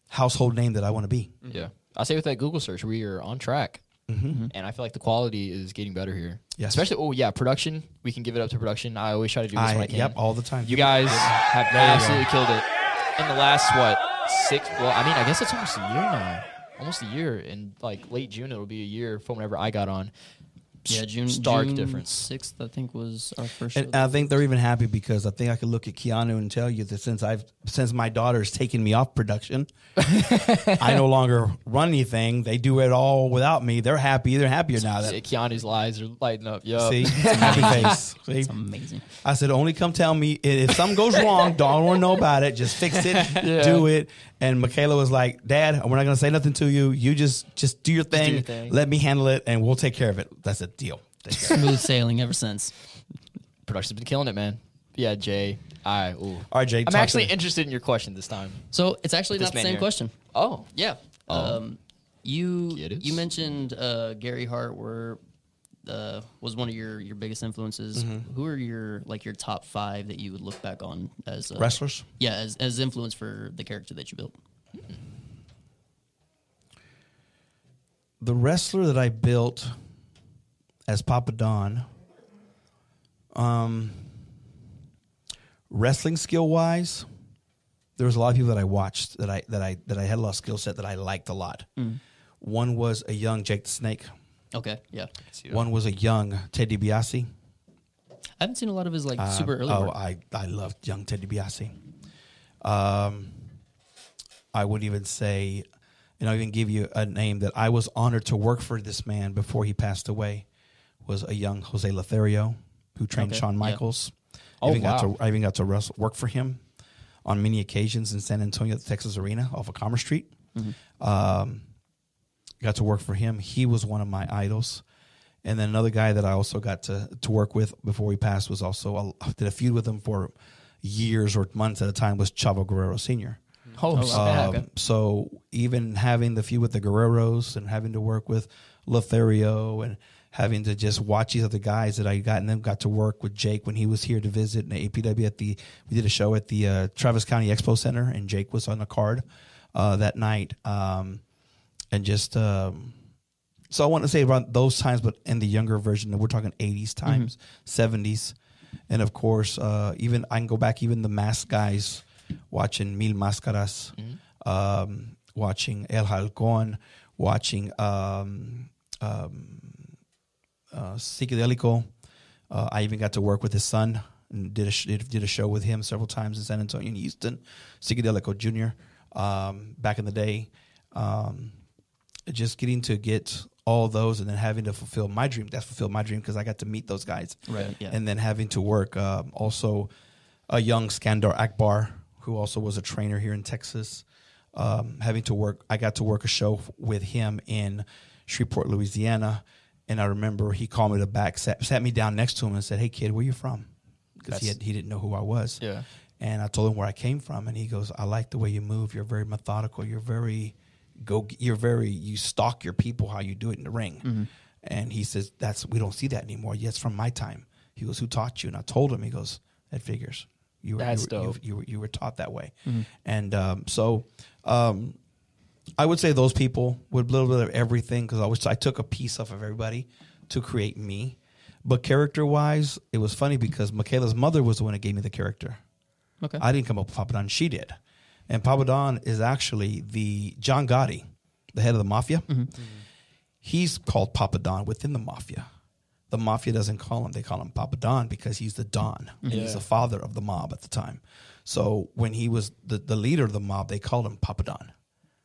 household name that I want to be. Yeah. I'll say with that Google search, we are on track. And I feel like the quality is getting better here. Mm-hmm. Yes. Especially, oh, yeah, production. We can give it up to production. I always try to do this when I I, can. yep, all the time. You guys have There absolutely killed it. In the last, what, six? Well, I mean, I guess it's almost a year now. Almost a year. In like late June, it'll be a year from whenever I got on. Yeah, June Stark June difference. Sixth, I think, was our first. And. I think they're even happy because I think I could look at Keanu and tell you that since I've since my daughter's taken me off production, I no longer run anything. They do it all without me. They're happy. They're happier now. Yeah, That Keanu's lies are lighting up. Yo. see, happy face. See? it's amazing. I said, only come tell me if something goes wrong. Don't want to know about it. Just fix it, do it. And Micaela was like, Dad, we're not going to say nothing to you. You just just do your thing. your thing. Let me handle it, and we'll take care of it. That's a deal. Smooth sailing ever since. Production's been killing it, man. Yeah, Jay. I. Ooh. All right, Jay. I'm talk to actually me. interested in your question this time. So it's actually This not the man same here. question. Oh. Yeah. Um, you It is. you mentioned uh, Gary Hart were uh, was one of your, your biggest influences. Mm-hmm. Who are your like your top five that you would look back on as uh, wrestlers. Yeah, as as influence for the character that you built. the wrestler that I built as Papa Don, um, wrestling skill wise, there was a lot of people that I watched that I that I that I had a lot of skill set that I liked a lot. One was a young Jake the Snake. Okay, yeah. One was a young Ted DiBiase. I haven't seen a lot of his like Uh, super early Oh, work. I I loved young Ted DiBiase. Um, I would even say, and I'll even give you a name that I was honored to work for this man before he passed away. Was a young Jose Lothario who trained Okay, Shawn yeah. Michaels. Oh, I even got wow. to I even got to wrestle, work for him on many occasions in San Antonio the Texas Arena off of Commerce Street. Um, got to work for him. He was one of my idols. And then another guy that I also got to, to work with before he passed was also I did a feud with him for years or months at a time was Chavo Guerrero Sr. Oh. Um, so even having the feud with the Guerreros and having to work with Lothario and having to just watch these other guys that I got and then got to work with Jake when he was here to visit in the APW at the we did a show at the uh, Travis County Expo Center and Jake was on the card uh, that night um, and just um, so I want to say around those times, but in the younger version, we're talking 80s times, 70s. And of course, uh, even I can go back, even the mask guys watching Mil Máscaras, um, watching El Halcón, watching um, um, uh, Psicodelico. Uh, I even got to work with his son and did a, sh- did, a show with him several times in San Antonio and Houston. Psicodelico Jr. Um, back in the day. Um, just getting to get all those, and then having to fulfill my dream. That's fulfilled my dream because I got to meet those guys. Right, yeah. And then having to work um, also a young Skandar Akbar, who also was a trainer here in Texas. Um, having to work, I got to work a show with him in Shreveport, Louisiana. And I remember he called me to back, sat, sat me down next to him and said, Hey, kid, where you from? Because he, had, he didn't know who I was. Yeah. And I told him where I came from, and he goes, "I like the way you move. You're very methodical. You're very go. You're very you stalk your people how you do it in the ring." Mm-hmm. And he says, "That's we don't see that anymore. Yeah, from my time." He goes, "Who taught you?" And I told him. He goes, "That figures. You were That's you, were, you, you, were you were taught that way." Mm-hmm. And um, so, um, I would say those people with a little bit of everything because I was I took a piece off of everybody to create me. But character wise, it was funny because Micaela's mother was the one that gave me the character. Okay. I didn't come up with Papa Don. She did. And Papa Don is actually the John Gotti, the head of the mafia. Mm-hmm. Mm-hmm. He's called Papa Don within the mafia. The mafia doesn't call him; they call him Papa Don because he's the Don mm-hmm. and he's the father of the mob at the time. So when he was the, the leader of the mob, they called him Papa Don.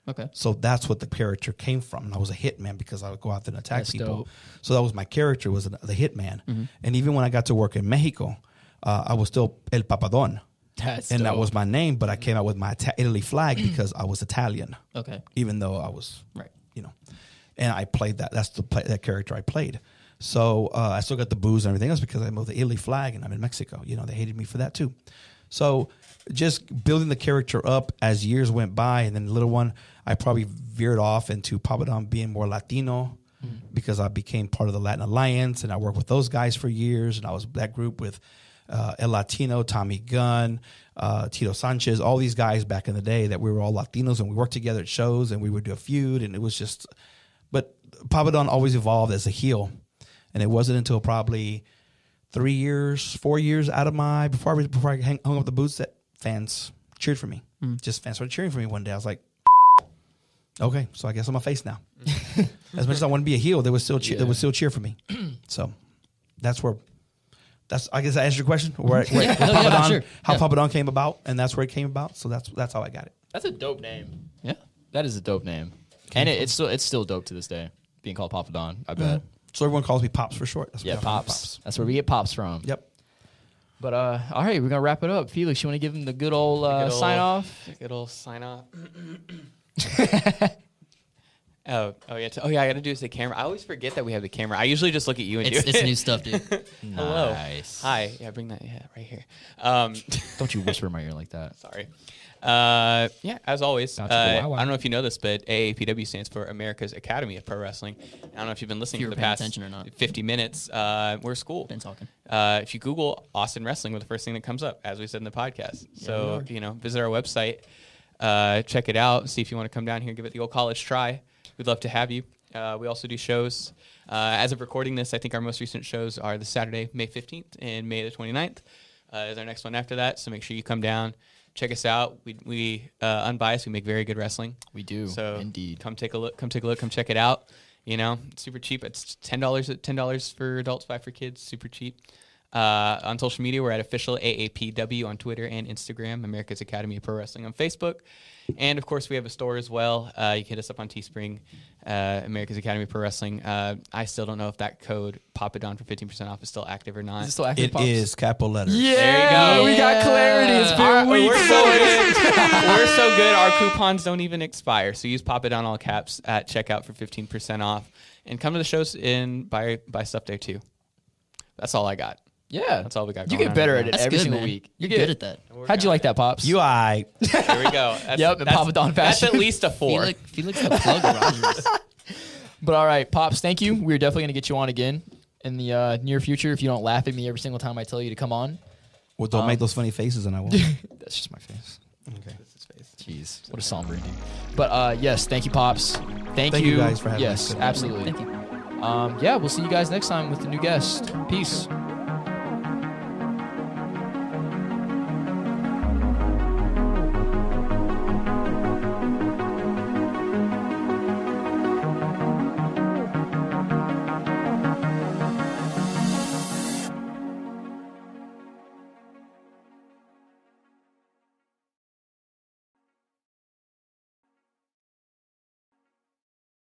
Okay. So that's what the character came from. And I was a hitman because I would go out there and attack That's people. dope. So that was my character was the hitman. And even when I got to work in Mexico, uh, I was still El Papadon. That's and that was my name, but I came out with my Ita- Italy flag because I was Italian, Okay. even though I was Right. you know, and I played that. That's the play, that character I played. So uh, I still got the booze and everything else because I moved the Italy flag and I'm in Mexico. You know, they hated me for that too. So just building the character up as years went by, and then the little one, I probably veered off into Papa Don being more Latino because I became part of the Latin Alliance and I worked with those guys for years, and I was that group with uh, El Latino, Tommy Gunn, uh, Tito Sanchez, all these guys back in the day that we were all Latinos and we worked together at shows and we would do a feud and it was just, but Papa Don always evolved as a heel, and it wasn't until probably three years, four years out of my before I before I hung up the boots that fans cheered for me. Mm. Just fans started cheering for me one day. I was like, okay, so I guess I'm a face now. Mm. as much as I want to be a heel, they would still cheer, they Yeah. would still cheer for me. so that's where. That's I guess I answered your question. Where, where Yeah. how, No, Papa yeah, Don, sure. how Yeah. Papa Don came about, and that's where it came about. So that's that's how I got it. That's a dope name. Yeah. That is a dope name, and it, it's still it's still dope to this day. Being called Papa Don, I bet. Mm-hmm. So everyone calls me Pops for short. That's Yeah, what I call me, pops. That's where we get pops from. Yep. But uh, all right, we're gonna wrap it up. Felix, you want to give him the good old uh, Good ol- sign off? Good old sign off. oh, oh yeah. t- oh yeah. I got to do is the camera. I always forget that we have the camera. I usually just look at you and It's do it's it. new stuff, dude. Hello. Hi. Yeah, bring that. Yeah, right here. Um, Don't you whisper in my ear like that. sorry. Uh, yeah, as always, uh, Gotcha. Wow, wow. I don't know if you know this, but AAPW stands for America's Academy of Pro Wrestling. I don't know if you've been listening for the past attention or not. 50 minutes. Uh, we're school. Been talking. Uh, if you Google Austin Wrestling, we're the first thing that comes up, as we said in the podcast. so, you know, visit our website, uh, check it out, see if you want to come down here, give it the old college try. We'd love to have you. Uh, we also do shows. Uh, as of recording this, I think our most recent shows are the Saturday, May 15th and May the 29th uh, is our next one after that. So make sure you come down, check us out. We, we uh, unbiased, we make very good wrestling. We do, So indeed. come take a look. Come take a look. Come check it out. You know, it's super cheap. It's ten dollars. Ten dollars for adults, five for kids. Super cheap. Uh, on social media, we're at official AAPW on Twitter and Instagram. America's Academy of Pro Wrestling on Facebook, and of course, we have a store as well. Uh, you can hit us up on Teespring, uh, America's Academy of Pro Wrestling. Uh, I still don't know if that code Papa Don for fifteen percent off is still active or not. Is it still active? It Pops? is capital letters. Yeah, There you go. we got clarity. It's been Our- weeks. We're so good. we're so good. Our coupons don't even expire. So use Pop It on all caps at checkout for fifteen percent off, and come to the shows and buy buy stuff there too. That's all I got. Yeah, That's all we got You going get better at it. That's every good, single man. week. You're good at that. How'd you like that, pops? You I There we go. That's, Yep, and that's, Papa Don That's fashion. at least a four. Felix, Felix the plug Rogers. But all right, pops. Thank you. We're definitely gonna get you on again in the uh, near future if you don't laugh at me every single time I tell you to come on. well, don't Um, make those funny faces, and I won't. That's just my face. okay. That's his face. Jeez, what a somber ending. But uh, yes, thank you, pops. Thank, Thank you guys for having Yes, us. absolutely. Thank you. Um, yeah, we'll see you guys next time with the new guest. Peace.